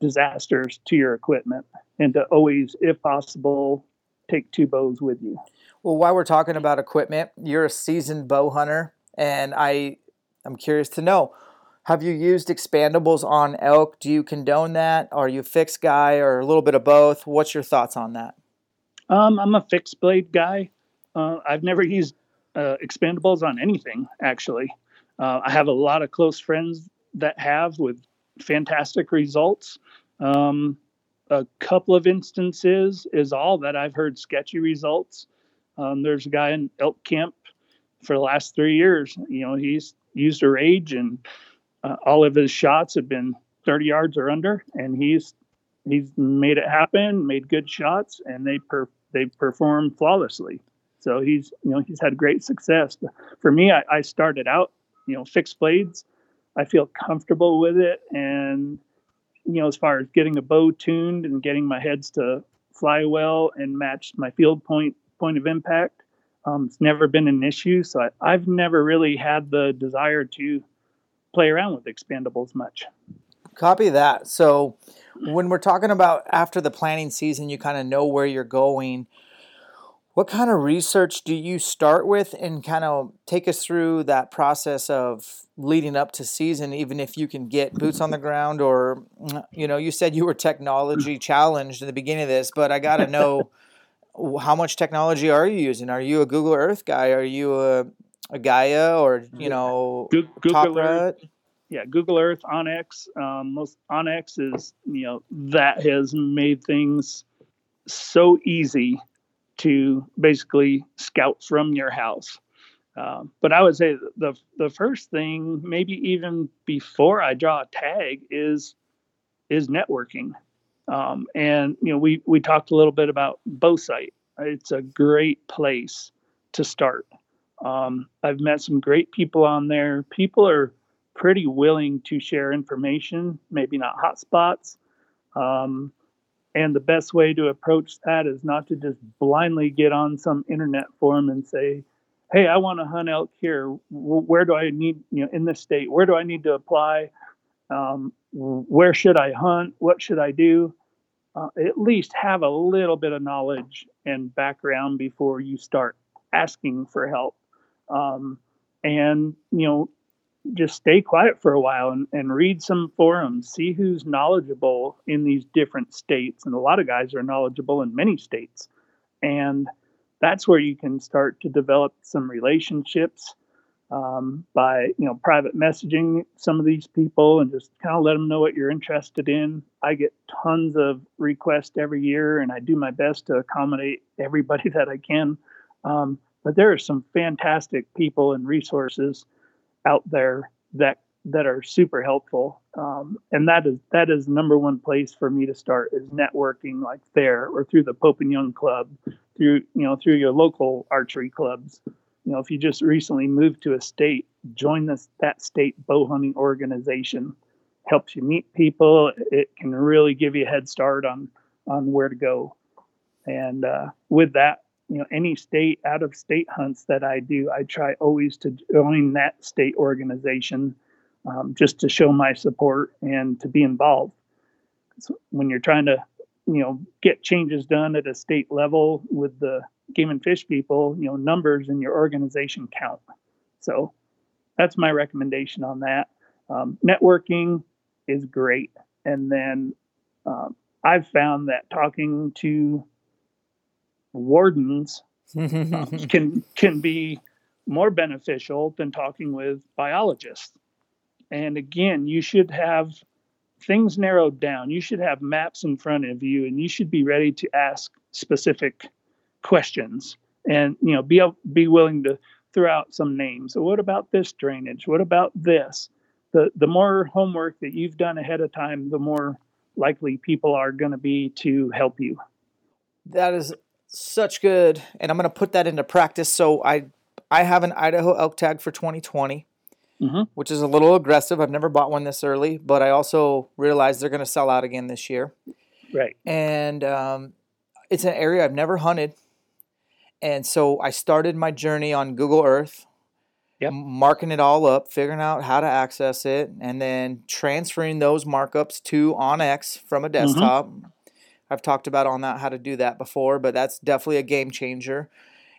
disasters to your equipment and to always, if possible, take two bows with you. Well, while we're talking about equipment, you're a seasoned bow hunter, and I, I'm curious to know, have you used expandables on elk? Do you condone that? Are you a fixed guy, or a little bit of both? What's your thoughts on that? Um, I'm a fixed blade guy. Uh, I've never used uh, expandables on anything, actually. Uh, I have a lot of close friends that have with fantastic results. Um, a couple of instances is all that I've heard sketchy results. Um, there's a guy in Elk Camp for the last three years. You know, he's used a rage and uh, all of his shots have been 30 yards or under, and he's he's made it happen, made good shots, and they per they perform flawlessly. So he's you know he's had great success. For me, I, I started out you know fixed blades. I feel comfortable with it, and you know as far as getting a bow tuned and getting my heads to fly well and match my field point point of impact, um, it's never been an issue. So I, I've never really had the desire to play around with expandables much. Copy that. So when we're talking about after the planning season, you kind of know where you're going. What kind of research do you start with and kind of take us through that process of leading up to season, even if you can get boots on the ground or, you know, you said you were technology challenged in the beginning of this, but I got to know how much technology are you using? Are you a Google Earth guy? Are you a, a Gaia or, you know, Google Earth? yeah, Google Earth, onX. Um, most onX is you know that has made things so easy to basically scout from your house. Um, but I would say the the first thing, maybe even before I draw a tag, is is networking. Um, and you know, we we talked a little bit about Bowsite. It's a great place to start. Um, I've met some great people on there. People are pretty willing to share information, maybe not hotspots. Um, and the best way to approach that is not to just blindly get on some internet forum and say, "Hey, I want to hunt elk here. Where do I need, you know, in this state? Where do I need to apply? Um, where should I hunt? What should I do?" Uh, at least have a little bit of knowledge and background before you start asking for help. Um, and you know, just stay quiet for a while and, and read some forums, see who's knowledgeable in these different states. And a lot of guys are knowledgeable in many states. And that's where you can start to develop some relationships um, by you know private messaging some of these people and just kind of let them know what you're interested in. I get tons of requests every year, and I do my best to accommodate everybody that I can. Um, but there are some fantastic people and resources out there that that are super helpful. Um, and that is that is number one place for me to start is networking like there or through the pope and young club through you know through your local archery clubs. You know if you just recently moved to a state join this that state bow hunting organization. Helps you meet people. It can really give you a head start on on where to go. And uh, with that you know any state out of state hunts that I do, I try always to join that state organization um, just to show my support and to be involved. So when you're trying to you know get changes done at a state level with the game and fish people, you know numbers in your organization count. So that's my recommendation on that. Um, networking is great, and then um, I've found that talking to wardens um, can can be more beneficial than talking with biologists. And again, you should have things narrowed down. You should have maps in front of you, and you should be ready to ask specific questions. And you know, be be willing to throw out some names. So, what about this drainage? What about this? The the more homework that you've done ahead of time, the more likely people are going to be to help you. That is such good, and I'm going to put that into practice. So I I have an Idaho elk tag for 2020, mm-hmm. which is a little aggressive. I've never bought one this early, but I also realize they're going to sell out again this year. Right. And um, it's an area I've never hunted, and so I started my journey on Google Earth. Yep. Marking it all up, figuring out how to access it, and then transferring those markups to onX from a mm-hmm. desktop. Mm-hmm I've talked about on that how to do that before, but that's definitely a game changer.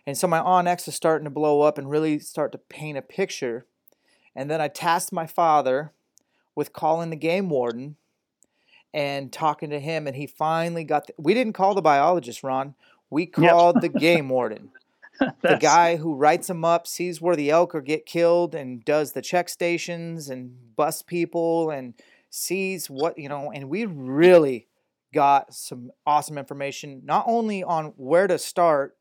And so my onX is starting to blow up and really start to paint a picture. And then I tasked my father with calling the game warden and talking to him, and he finally got. The, we didn't call the biologist, Ron. We called yep. the game warden. the guy who writes them up, sees where the elk are get killed, and does the check stations and bus people and sees what you know. And we really got some awesome information, not only on where to start,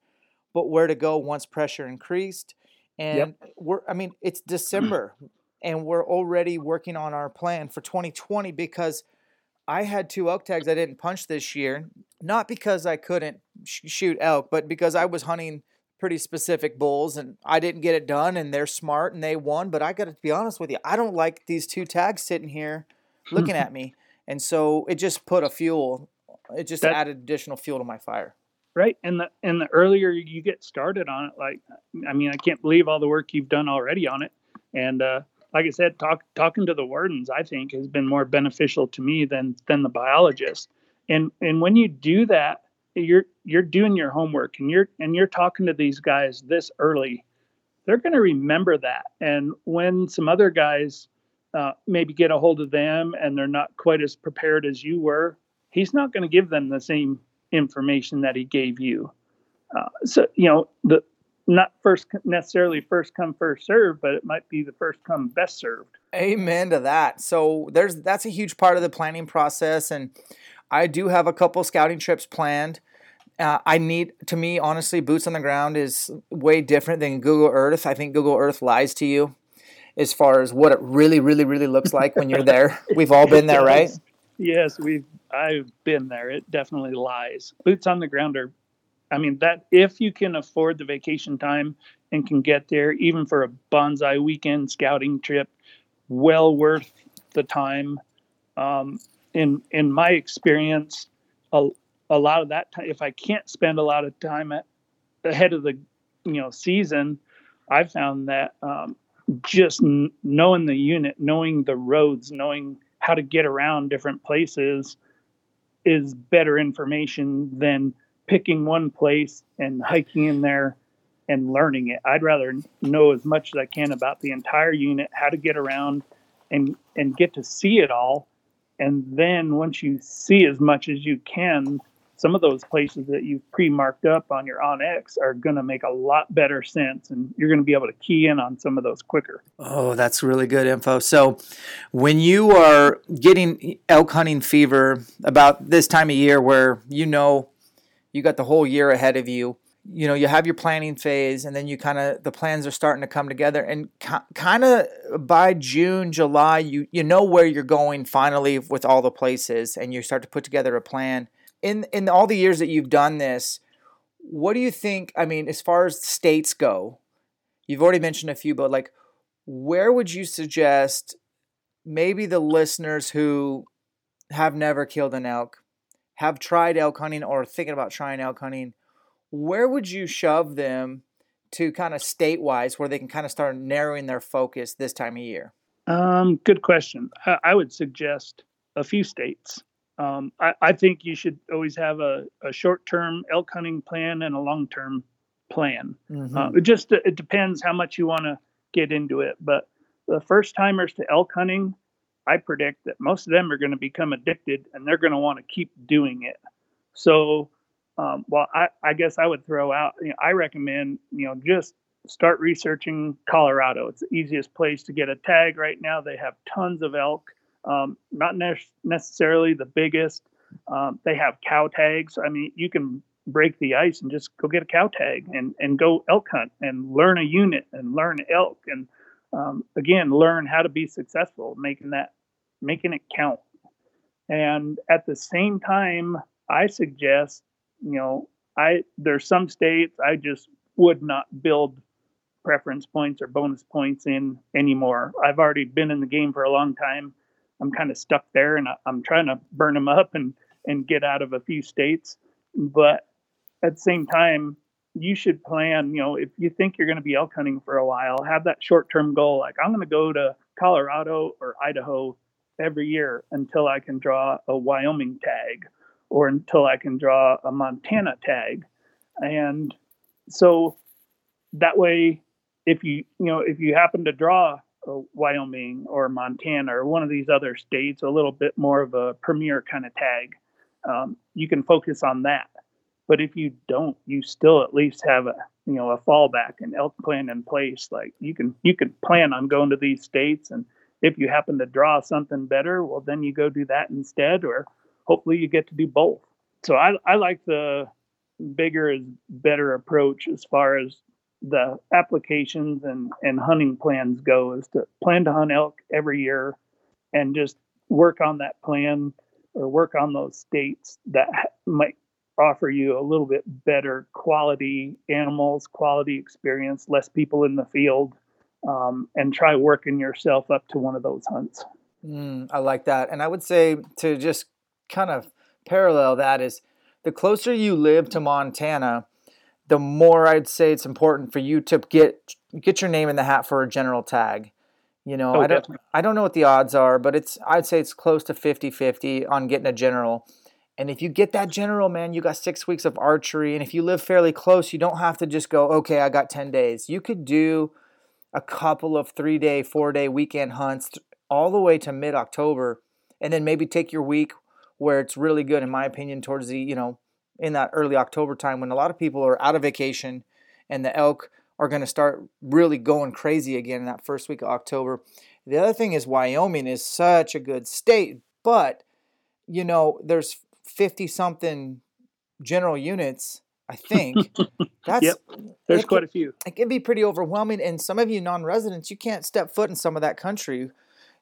but where to go once pressure increased. And yep. we're, I mean, it's December. and we're already working on our plan for 2020 because I had two elk tags I didn't punch this year, not because I couldn't sh- shoot elk, but because I was hunting pretty specific bulls and I didn't get it done and they're smart and they won, but I got to be honest with you, I don't like these two tags sitting here looking at me. And so it just put a fuel it just that, added additional fuel to my fire. Right and the and the earlier you get started on it like i mean i can't believe all the work you've done already on it. And uh, like i said talk, talking to the wardens i think has been more beneficial to me than than the biologist. And and when you do that you're you're doing your homework and you're and you're talking to these guys this early they're going to remember that. And when some other guys uh, maybe get a hold of them and they're not quite as prepared as you were he's not going to give them the same information that he gave you. Uh, so you know the not first necessarily first come first serve, but it might be the first come best served. Amen to that. So there's that's a huge part of the planning process, and I do have a couple scouting trips planned. Uh, I need, to me, honestly, boots on the ground is way different than Google Earth. I think Google Earth lies to you as far as what it really, really, really looks like when you're there. We've all been there, right? Yes, we've I've been there. It definitely lies. Boots on the ground are I mean that if you can afford the vacation time and can get there even for a bonsai weekend scouting trip, well worth the time. Um, in in my experience, a, a lot of that time, if I can't spend a lot of time at, ahead of the you know season, I've found that um, just n- knowing the unit, knowing the roads, knowing how to get around different places is better information than picking one place and hiking in there and learning it. I'd rather know as much as I can about the entire unit, how to get around and and get to see it all. And then once you see as much as you can, some of those places that you've pre-marked up on your onX are going to make a lot better sense and you're going to be able to key in on some of those quicker. Oh, that's really good info. So when you are getting elk hunting fever about this time of year where you know you got the whole year ahead of you, you know, you have your planning phase and then you kind of the plans are starting to come together and kind of by June, July, you you know where you're going finally with all the places and you start to put together a plan in in all the years that you've done this, what do you think? I mean, as far as states go, you've already mentioned a few, but like, where would you suggest maybe the listeners who have never killed an elk, have tried elk hunting, or thinking about trying elk hunting? Where would you shove them to kind of state wise where they can kind of start narrowing their focus this time of year? Um, good question. I, I would suggest a few states. Um, I, I, think you should always have a, a short-term elk hunting plan and a long-term plan. Mm-hmm. Uh, it just it depends how much you want to get into it. But the first timers to elk hunting, I predict that most of them are going to become addicted and they're going to want to keep doing it. So, um, well, I, I guess I would throw out. You know, I recommend you know just start researching Colorado. It's the easiest place to get a tag right now. They have tons of elk um, not ne- necessarily the biggest. Um, they have cow tags. I mean, you can break the ice and just go get a cow tag and, and go elk hunt and learn a unit and learn elk and um, again learn how to be successful making that making it count and at the same time i suggest you know i there's some states i just would not build preference points or bonus points in anymore i've already been in the game for a long time I'm kind of stuck there and I, am trying to burn them up and, and get out of a few states. But at the same time, you should plan, you know, if you think you're going to be elk hunting for a while, have that short term goal. Like, I'm going to go to Colorado or Idaho every year until I can draw a Wyoming tag or until I can draw a Montana tag. And so that way, if you, you know, if you happen to draw Wyoming or Montana or one of these other states, a little bit more of a premier kind of tag, um, you can focus on that. But if you don't, you still at least have a you know a fallback and elk plan in place. Like you can you can plan on going to these states, and if you happen to draw something better, well then you go do that instead, or hopefully you get to do both. So I I like the bigger is better approach as far as the applications and, and hunting plans go is to plan to hunt elk every year and just work on that plan or work on those states that might offer you a little bit better quality animals, quality experience, less people in the field, um, and try working yourself up to one of those hunts. Mm, I like that. And I would say to just kind of parallel that is the closer you live to Montana, the more I'd say it's important for you to get get your name in the hat for a general tag. You know, oh, I don't definitely. I don't know what the odds are, but it's I'd say it's close to 50-50 on getting a general. And if you get that general, man, you got 6 weeks of archery and if you live fairly close, you don't have to just go, "Okay, I got 10 days." You could do a couple of 3-day, 4-day weekend hunts all the way to mid-October and then maybe take your week where it's really good in my opinion towards the, you know, in that early October time when a lot of people are out of vacation and the elk are going to start really going crazy again in that first week of October. The other thing is Wyoming is such a good state, but you know, there's 50 something general units, I think. That's yep. There's quite can, a few. It can be pretty overwhelming and some of you non-residents, you can't step foot in some of that country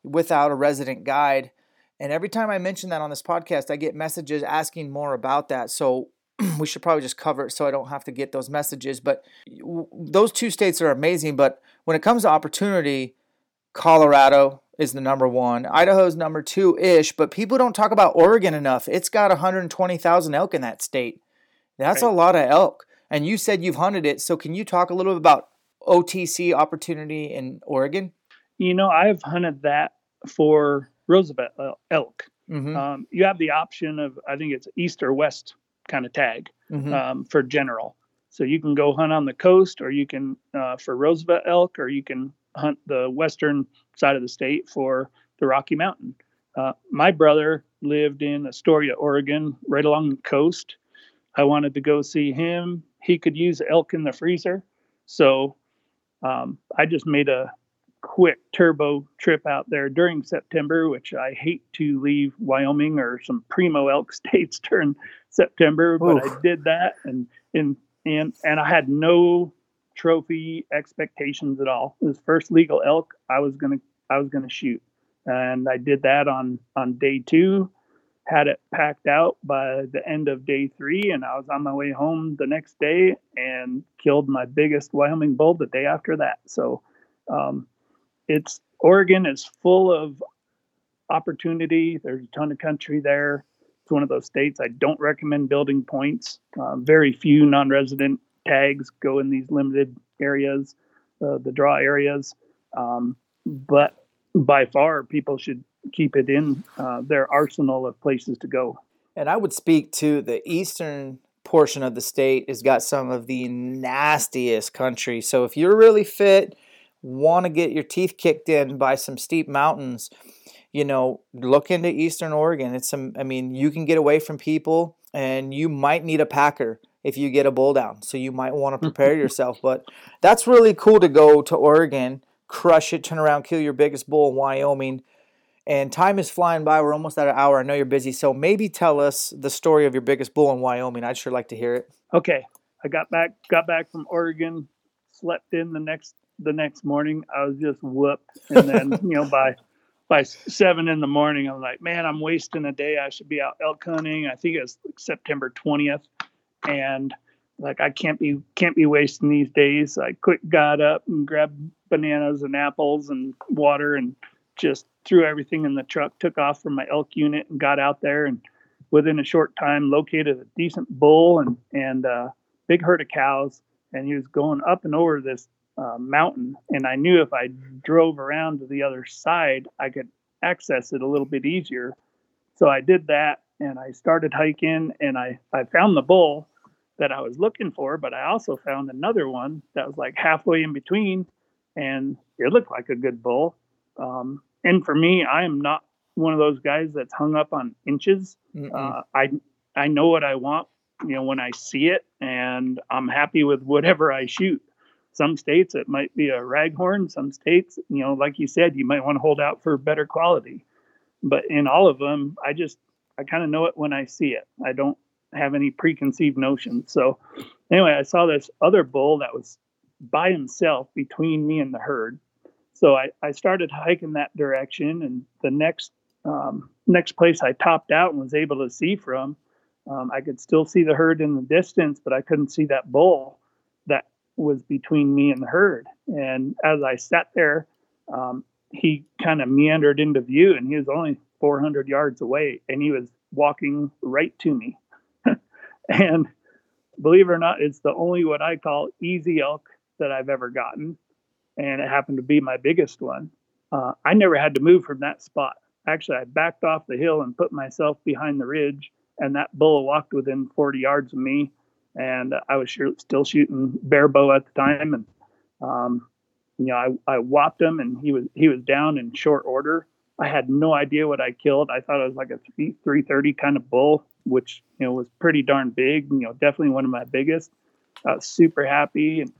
without a resident guide. And every time I mention that on this podcast, I get messages asking more about that. So we should probably just cover it so I don't have to get those messages. But those two states are amazing. But when it comes to opportunity, Colorado is the number one. Idaho's number two ish. But people don't talk about Oregon enough. It's got 120,000 elk in that state. That's right. a lot of elk. And you said you've hunted it. So can you talk a little bit about OTC opportunity in Oregon? You know, I've hunted that for Roosevelt elk. Mm-hmm. Um, you have the option of I think it's east or west kind of tag mm-hmm. um, for general. So you can go hunt on the coast, or you can uh, for Roosevelt elk, or you can hunt the western side of the state for the Rocky Mountain. Uh, my brother lived in Astoria, Oregon, right along the coast. I wanted to go see him. He could use elk in the freezer, so um, I just made a quick turbo trip out there during September, which I hate to leave Wyoming or some primo elk states during September, but Oof. I did that and and and and I had no trophy expectations at all. It was first legal elk I was gonna I was gonna shoot. And I did that on on day two, had it packed out by the end of day three, and I was on my way home the next day and killed my biggest Wyoming bull the day after that. So um, it's Oregon is full of opportunity. There's a ton of country there. It's one of those states I don't recommend building points. Uh, very few non-resident tags go in these limited areas, uh, the draw areas. Um, but by far, people should keep it in uh, their arsenal of places to go. And I would speak to the eastern portion of the state has got some of the nastiest country. So if you're really fit want to get your teeth kicked in by some steep mountains, you know, look into Eastern Oregon. It's some, I mean, you can get away from people and you might need a packer if you get a bull down. So you might want to mm. prepare yourself. But that's really cool to go to Oregon, crush it, turn around, kill your biggest bull in Wyoming. And time is flying by. We're almost at an hour. I know you're busy. So maybe tell us the story of your biggest bull in Wyoming. I'd sure like to hear it. Okay. I got back got back from Oregon, slept in the next the next morning, I was just whooped. And then, you know, by by seven in the morning, I'm like, man, I'm wasting a day. I should be out elk hunting. I think it's September 20th, and like I can't be can't be wasting these days. So I quick got up and grabbed bananas and apples and water and just threw everything in the truck. Took off from my elk unit and got out there and within a short time located a decent bull and and uh, big herd of cows. And he was going up and over this uh, mountain, and I knew if I drove around to the other side, I could access it a little bit easier. So I did that, and I started hiking, and I I found the bull that I was looking for, but I also found another one that was like halfway in between, and it looked like a good bull. Um, and for me, I am not one of those guys that's hung up on inches. Uh, I I know what I want, you know, when I see it, and I'm happy with whatever I shoot. Some states it might be a raghorn. Some states, you know, like you said, you might want to hold out for better quality. But in all of them, I just I kind of know it when I see it. I don't have any preconceived notions. So anyway, I saw this other bull that was by himself between me and the herd. So I, I started hiking that direction, and the next um, next place I topped out and was able to see from, um, I could still see the herd in the distance, but I couldn't see that bull was between me and the herd. And as I sat there, um, he kind of meandered into view, and he was only 400 yards away, and he was walking right to me. and believe it or not, it's the only what I call easy elk that I've ever gotten. And it happened to be my biggest one. Uh, I never had to move from that spot. Actually, I backed off the hill and put myself behind the ridge, and that bull walked within 40 yards of me. And I was sure, still shooting bear bow at the time. And, um, you know, I, I whopped him and he was, he was down in short order. I had no idea what I killed. I thought it was like a three, 330 kind of bull which you know was pretty darn big. You know, definitely one of my biggest. I was super happy and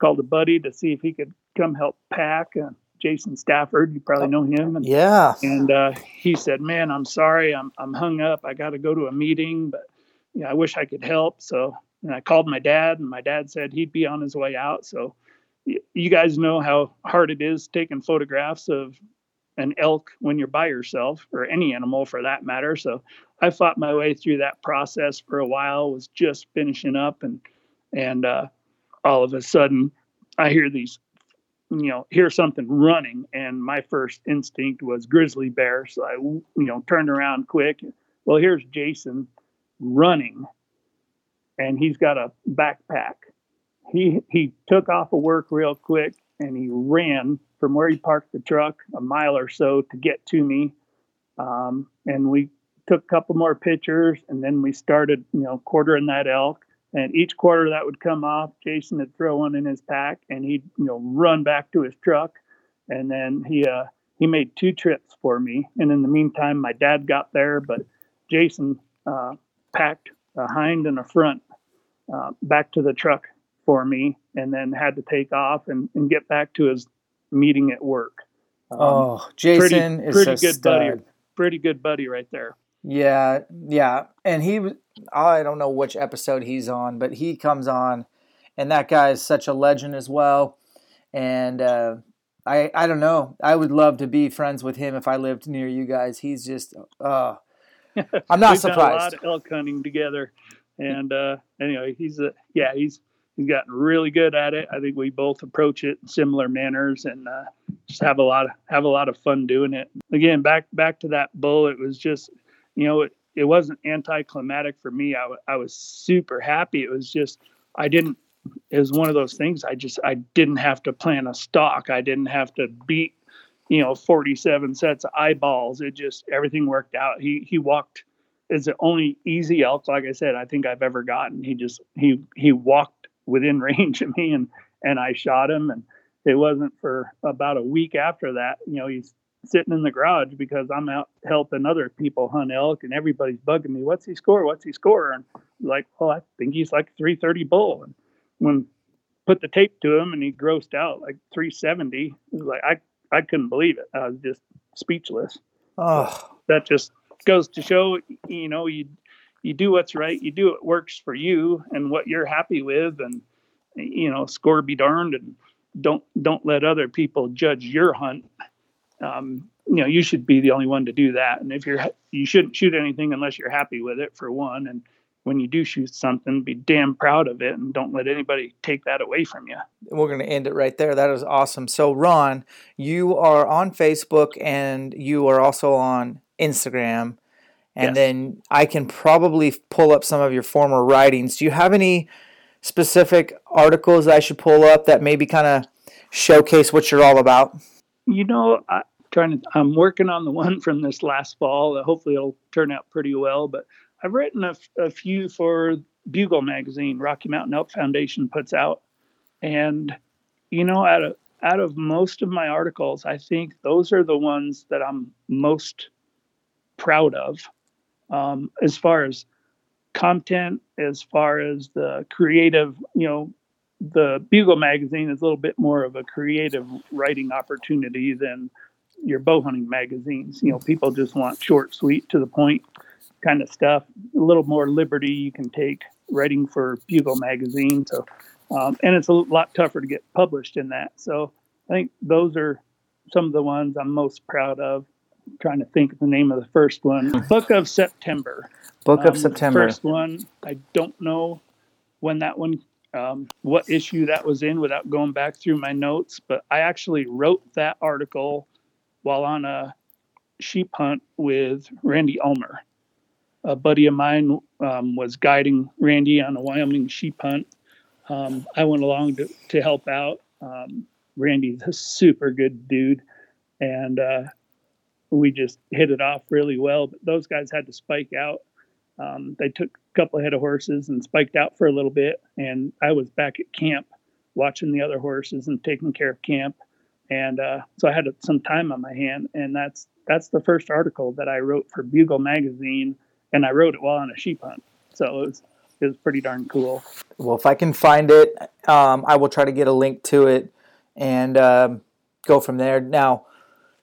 called a buddy to see if he could come help pack. Uh, Jason Stafford, you probably know him. And, yeah. And uh, he said, "Man, I'm sorry, I'm I'm hung up. I got to go to a meeting, but you know, I wish I could help." So and I called my dad, and my dad said he'd be on his way out. So you guys know how hard it is taking photographs of an elk when you're by yourself or any animal for that matter. So I fought my way through that process for a while, was just finishing up and and uh, all of a sudden I hear these you know hear something running and my first instinct was grizzly bear so I you know turned around quick well here's Jason running and he's got a backpack he he took off of work real quick and he ran from where he parked the truck a mile or so to get to me. Um, and we took a couple more pictures and then we started, you know, quartering that elk. And each quarter that would come off, Jason would throw one in his pack and he'd, you know, run back to his truck. And then he, uh, he made two trips for me. And in the meantime, my dad got there, but Jason uh, packed a hind and a front uh, back to the truck for me and then had to take off and, and get back to his meeting at work. Um, oh, Jason pretty, is pretty good stud. buddy. Pretty good buddy right there. Yeah, yeah, and he I don't know which episode he's on, but he comes on, and that guy is such a legend as well. And uh, I I don't know. I would love to be friends with him if I lived near you guys. He's just uh, I'm not surprised. Done a lot of elk hunting together, and uh, anyway, he's a yeah he's He's gotten really good at it. I think we both approach it in similar manners and uh, just have a lot of have a lot of fun doing it. Again, back back to that bull. It was just, you know, it, it wasn't anticlimactic for me. I, w- I was super happy. It was just I didn't. It was one of those things. I just I didn't have to plan a stock. I didn't have to beat, you know, 47 sets of eyeballs. It just everything worked out. He he walked is the only easy elk, like I said, I think I've ever gotten. He just he he walked within range of me and and I shot him. And it wasn't for about a week after that you know he's sitting in the garage because I'm out helping other people hunt elk and everybody's bugging me what's he score? What's he score? And like well I think he's like 330 bull. And when put the tape to him and he grossed out like 370 it was like I I couldn't believe it. I was just speechless. Oh that just goes to show you know you you do what's right, you do what works for you and what you're happy with, and you know, score be darned, and don't don't let other people judge your hunt. Um, you know, you should be the only one to do that, and if you're you shouldn't shoot anything unless you're happy with it for one, and when you do shoot something, be damn proud of it and don't let anybody take that away from you. We're going to end it right there. That is awesome. So, Ron, you are on Facebook and you are also on Instagram and yes. then I can probably pull up some of your former writings. Do you have any specific articles I should pull up that maybe kind of showcase what you're all about? You know, I trying to I'm working on the one from this last fall. Hopefully it'll turn out pretty well, but I've written a, a few for Bugle magazine, Rocky Mountain Elk Foundation puts out. And you know, out of out of most of my articles, I think those are the ones that I'm most proud of um, as far as content, as far as the creative, you know, the Bugle magazine is a little bit more of a creative writing opportunity than your bow hunting magazines. You know, people just want short, sweet, to the point kind of stuff. A little more liberty you can take writing for Bugle magazine. So um, and it's a lot tougher to get published in that. So I think those are some of the ones I'm most proud of. Trying to think of the name of the first one, Book of September. Book of um, September. First one. I don't know when that one, um, what issue that was in, without going back through my notes. But I actually wrote that article while on a sheep hunt with Randy Ulmer. A buddy of mine um, was guiding Randy on a Wyoming sheep hunt. Um, I went along to, to help out. Um, Randy's a super good dude, and uh, we just hit it off really well. But those guys had to spike out. Um, they took a couple head of horses and spiked out for a little bit, and I was back at camp watching the other horses and taking care of camp. And uh, so I had some time on my hand, and that's that's the first article that I wrote for Bugle magazine, and I wrote it while on a sheep hunt. So it was it was pretty darn cool. Well, if I can find it, um, I will try to get a link to it and um, go from there. Now,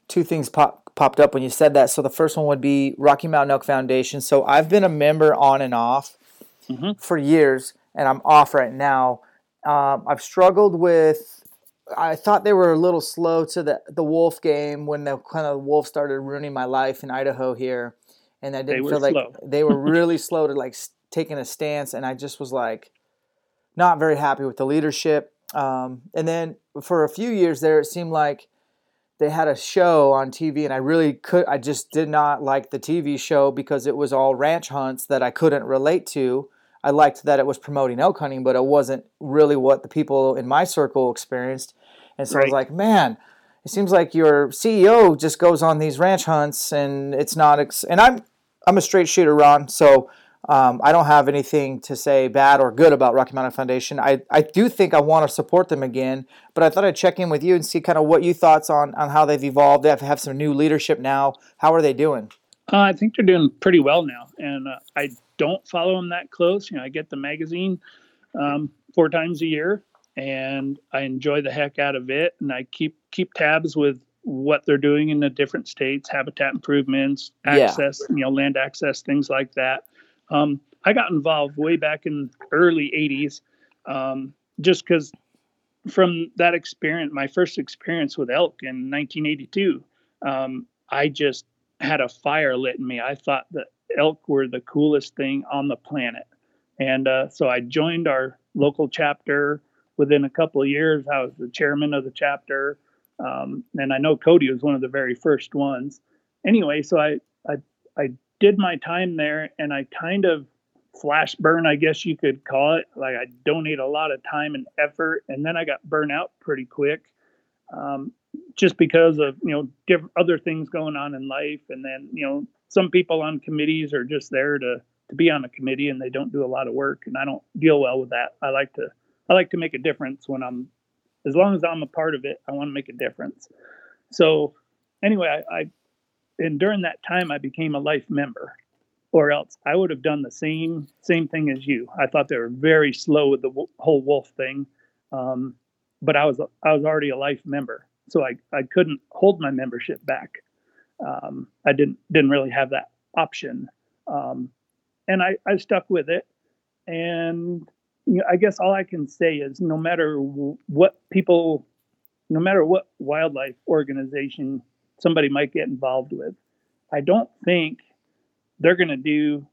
two things pop, popped up when you said that. So the first one would be Rocky Mountain Elk Foundation. So I've been a member on and off mm-hmm. for years, and I'm off right now. Um, I've struggled with. I thought they were a little slow to the the wolf game when the kind of wolf started ruining my life in Idaho here, and I didn't feel like slow. they were really slow to like taking a stance, and I just was like not very happy with the leadership. Um, and then for a few years there, it seemed like they had a show on TV, and I really could. I just did not like the TV show because it was all ranch hunts that I couldn't relate to. I liked that it was promoting elk hunting, but it wasn't really what the people in my circle experienced. And so right. I was like, man, it seems like your CEO just goes on these ranch hunts, and it's not. Ex- and I'm I'm a straight shooter, Ron. So um, I don't have anything to say bad or good about Rocky Mountain Foundation. I, I do think I want to support them again, but I thought I'd check in with you and see kind of what your thoughts on, on how they've evolved. They have, have some new leadership now. How are they doing? Uh, I think they're doing pretty well now, and uh, I don't follow them that close. You know, I get the magazine um, four times a year, and I enjoy the heck out of it, and I keep keep tabs with what they're doing in the different states, habitat improvements, access, yeah. you know, land access, things like that. Um, I got involved way back in early 80s um, just because from that experience, my first experience with elk in 1982, um, I just had a fire lit in me. I thought that elk were the coolest thing on the planet. And uh, so I joined our local chapter. Within a couple of years, I was the chairman of the chapter. Um, and I know Cody was one of the very first ones. Anyway, so I, I, I did my time there and I kind of flash burn, I guess you could call it. Like I donate a lot of time and effort, and then I got burnt out pretty quick, um, just because of you know different other things going on in life. And then you know some people on committees are just there to to be on a committee and they don't do a lot of work, and I don't deal well with that. I like to I like to make a difference when I'm as long as I'm a part of it. I want to make a difference. So anyway, I, I and during that time I became a life member or else I would have done the same same thing as you. I thought they were very slow with the w- whole wolf thing, um, but I was I was already a life member, so I, I couldn't hold my membership back. Um, I didn't didn't really have that option, um, and I, I stuck with it. And you know, I guess all I can say is, no matter what people, no matter what wildlife organization somebody might get involved with. I don't think they're going to do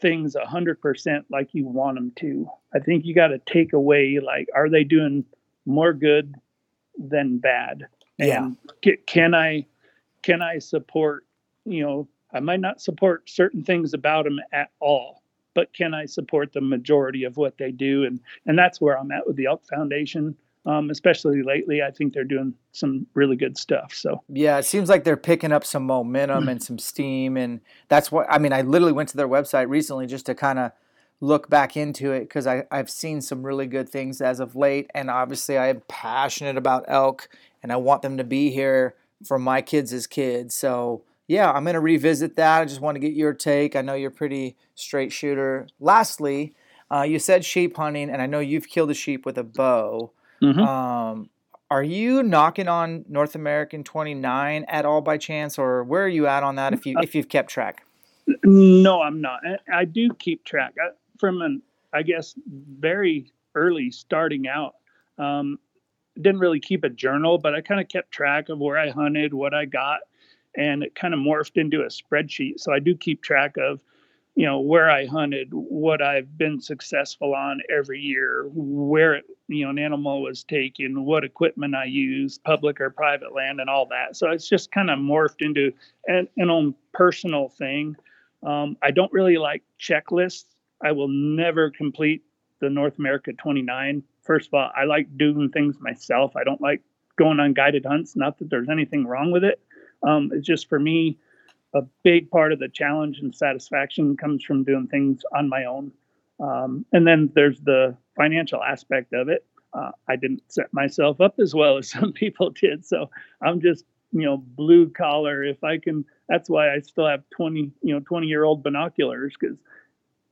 things 100% like you want them to. I think you got to take away, like, are they doing more good than bad? Yeah. can I, can I support, you know, I might not support certain things about them at all, but can I support the majority of what they do? And, and that's where I'm at with the Elk Foundation um, especially lately. I think they're doing some really good stuff. So yeah, it seems like they're picking up some momentum and some steam, and that's what I mean. I literally went to their website recently just to kind of look back into it because I've seen some really good things as of late, and obviously I am passionate about elk, and I want them to be here for my kids as kids. So yeah, I'm gonna revisit that. I just want to get your take. I know you're pretty straight shooter. Lastly. Uh, you said sheep hunting, and I know you've killed a sheep with a bow. Mm-hmm. Um, are you knocking on North American 29 at all by chance, or where are you at on that? If you if you've kept track? No, I'm not. I do keep track I, from an I guess very early starting out. Um, didn't really keep a journal, but I kind of kept track of where I hunted, what I got, and it kind of morphed into a spreadsheet. So I do keep track of, you know, where I hunted, what I've been successful on every year, where you know an animal was taken, what equipment I used, public or private land, and all that. So it's just kind of morphed into an, an own personal thing. Um, I don't really like checklists. I will never complete the North America 29 first of all, I like doing things myself. I don't like going on guided hunts. Not that there's anything wrong with it. Um, it's just for me, a big part of the challenge and satisfaction comes from doing things on my own. Um, and then there's the financial aspect of it. Uh, I didn't set myself up as well as some people did. So I'm just, you know, blue collar. If I can, that's why I still have 20, you know, 20 year old binoculars because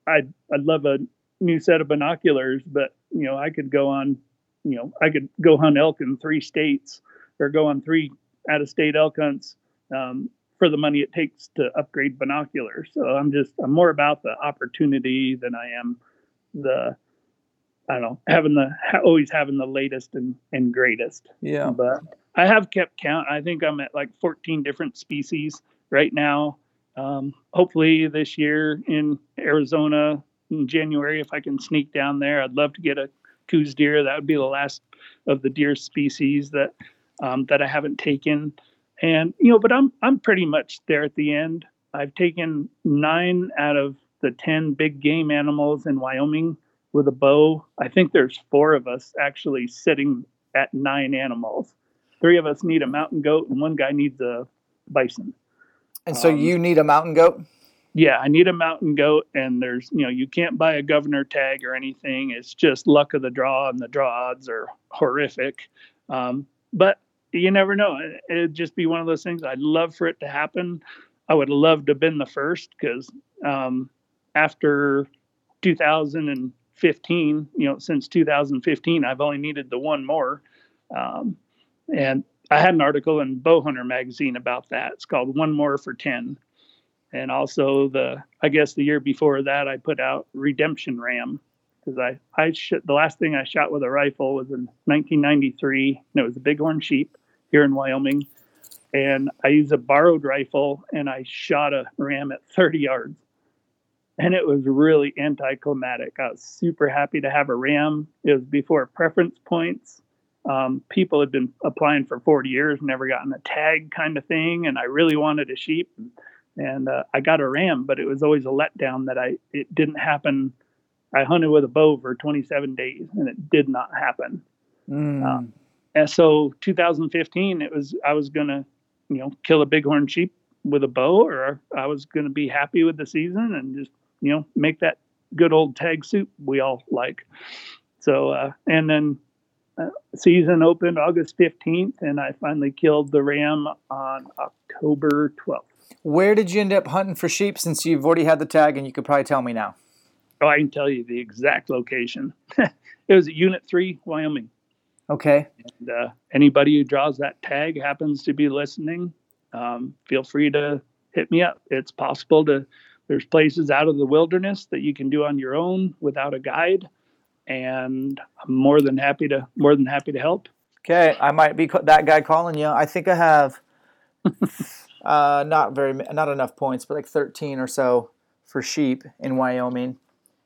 I'd, I'd love a new set of binoculars, but you know, I could go on, you know, I could go hunt elk in three states or go on three out of state elk hunts um, for the money it takes to upgrade binoculars. So I'm just, I'm more about the opportunity than I am the, I don't know, having the, always having the latest and, and greatest. Yeah. But I have kept count. I think I'm at like 14 different species right now. Um, hopefully this year in Arizona, in January if I can sneak down there. I'd love to get a Coues deer. That would be the last of the deer species that um, that I haven't taken. And you know, but I'm I'm pretty much there at the end. I've taken nine out of the ten big game animals in Wyoming with a bow. I think there's four of us actually sitting at nine animals. Three of us need a mountain goat, and one guy needs a bison. And so um, you need a mountain goat? yeah, I need a mountain goat, and there's, you know, you can't buy a governor tag or anything. It's just luck of the draw, and the draw odds are horrific. Um, but you never know. It'd just be one of those things. I'd love for it to happen. I would love to have been the first because um, after 2015, you know, since 2015, I've only needed the one more. Um, and I had an article in Bowhunter magazine about that. It's called One More for 10 and also the I guess the year before that I put out Redemption Ram because I I shot the last thing I shot with a rifle was in 1993 and it was a bighorn sheep here in Wyoming and I used a borrowed rifle and I shot a ram at 30 yards and it was really anticlimactic. I was super happy to have a ram. It was before preference points. Um, people had been applying for 40 years, never gotten a tag kind of thing, and I really wanted a sheep. And and uh, I got a ram, but it was always a letdown that I it didn't happen. I hunted with a bow for 27 days, and it did not happen. Mm. Um, and so 2015, it was I was gonna, you know, kill a bighorn sheep with a bow, or I was gonna be happy with the season and just you know make that good old tag soup we all like. So uh, and then uh, season opened August 15th, and I finally killed the ram on October 12th. Where did you end up hunting for sheep since you've already had the tag and you could probably tell me now? Oh, I can tell you the exact location. it was at Unit 3, Wyoming. Okay. And, uh, anybody who draws that tag happens to be listening, um, feel free to hit me up. It's possible to, there's places out of the wilderness that you can do on your own without a guide. And I'm more than happy to, more than happy to help. Okay. I might be that guy calling you. I think I have Uh, not very, not enough points, but like 13 or so for sheep in Wyoming.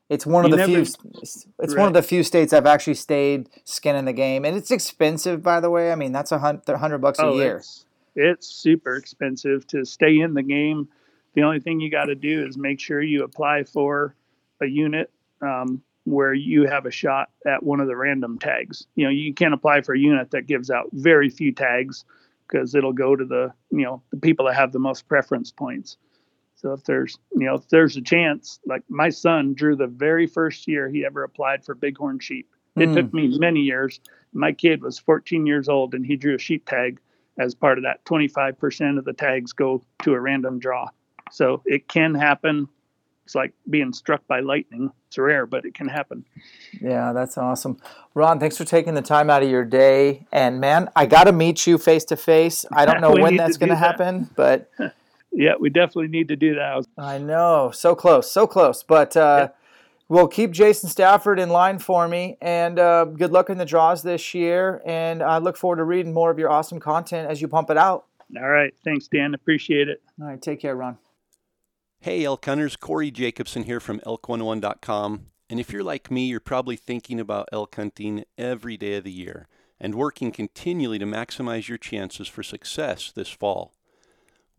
It's one of you the never, few. It's right. one of the few states I've actually stayed skin in the game, and it's expensive, by the way. I mean, that's a hundred bucks a oh, year. It's, it's super expensive to stay in the game. The only thing you got to do is make sure you apply for a unit um, where you have a shot at one of the random tags. You know, you can't apply for a unit that gives out very few tags because it'll go to the you know the people that have the most preference points. So if there's you know if there's a chance, like my son drew the very first year he ever applied for bighorn sheep. It mm. took me many years. My kid was 14 years old and he drew a sheep tag as part of that. 25% of the tags go to a random draw. So it can happen. It's like being struck by lightning. It's rare, but it can happen. Yeah, that's awesome. Ron, thanks for taking the time out of your day. And man, I got to meet you face to face. I don't know when that's going to happen, but yeah, we definitely need to do that. I know, so close, so close. But uh we'll keep Jason Stafford in line for me, and uh, good luck in the draws this year. And I look forward to reading more of your awesome content as you pump it out. All right. Thanks, Dan. Appreciate it. All right. Take care, Ron. Hey, elk hunters. Corey Jacobsen here from elk101.com. And if you're like me, you're probably thinking about elk hunting every day of the year and working continually to maximize your chances for success this fall.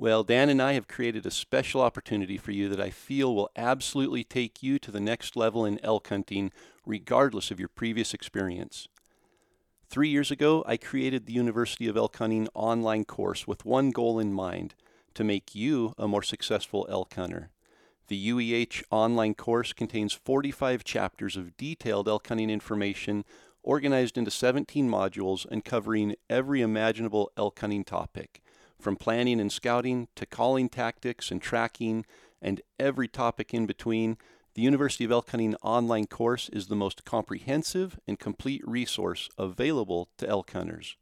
Well, Dan and I have created a special opportunity for you that I feel will absolutely take you to the next level in elk hunting, regardless of your previous experience. Three years ago, I created the University of Elk Hunting online course with one goal in mind to make you a more successful elk hunter. The UEH online course contains 45 chapters of detailed elk hunting information organized into 17 modules and covering every imaginable elk hunting topic from planning and scouting to calling tactics and tracking and every topic in between, the University of Elk Hunting online course is the most comprehensive and complete resource available to elk hunters.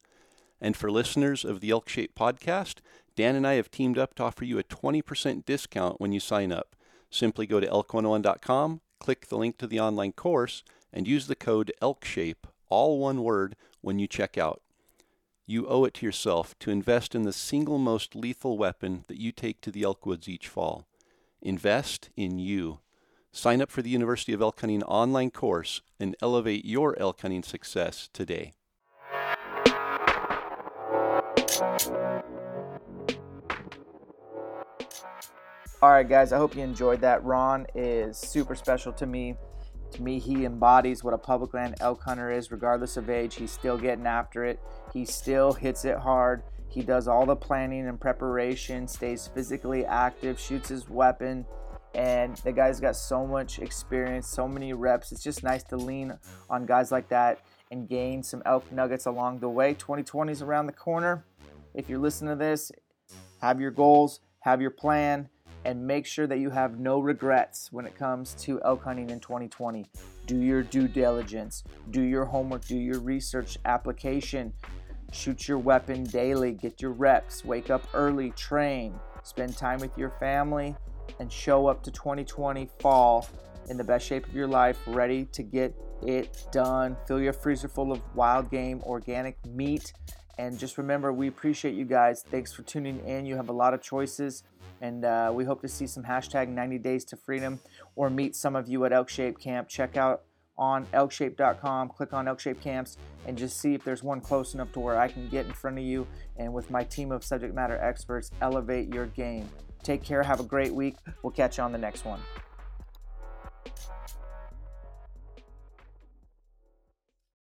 And for listeners of the Elk Shape podcast, Dan and I have teamed up to offer you a 20% discount when you sign up. Simply go to elk101.com, click the link to the online course, and use the code ELKSHAPE, all one word, when you check out. You owe it to yourself to invest in the single most lethal weapon that you take to the elk woods each fall. Invest in you. Sign up for the University of Elk Hunting online course and elevate your elk hunting success today. All right, guys, I hope you enjoyed that. Ron is super special to me. To me, he embodies what a public land elk hunter is, regardless of age. He's still getting after it. He still hits it hard. He does all the planning and preparation, stays physically active, shoots his weapon, and the guy's got so much experience, so many reps. It's just nice to lean on guys like that and gain some elk nuggets along the way. 2020 is around the corner. If you're listening to this, have your goals, have your plan and make sure that you have no regrets when it comes to elk hunting in 2020. Do your due diligence, do your homework, do your research application, shoot your weapon daily, get your reps, wake up early, train, spend time with your family, and show up to 2020 fall in the best shape of your life, ready to get it done. Fill your freezer full of wild game, organic meat. And just remember, we appreciate you guys. Thanks for tuning in. You have a lot of choices. And uh, we hope to see some hashtag 90 days to freedom or meet some of you at Elk Shape Camp. Check out on elkshape.com, click on Elk Shape Camps, and just see if there's one close enough to where I can get in front of you and with my team of subject matter experts, elevate your game. Take care, have a great week. We'll catch you on the next one.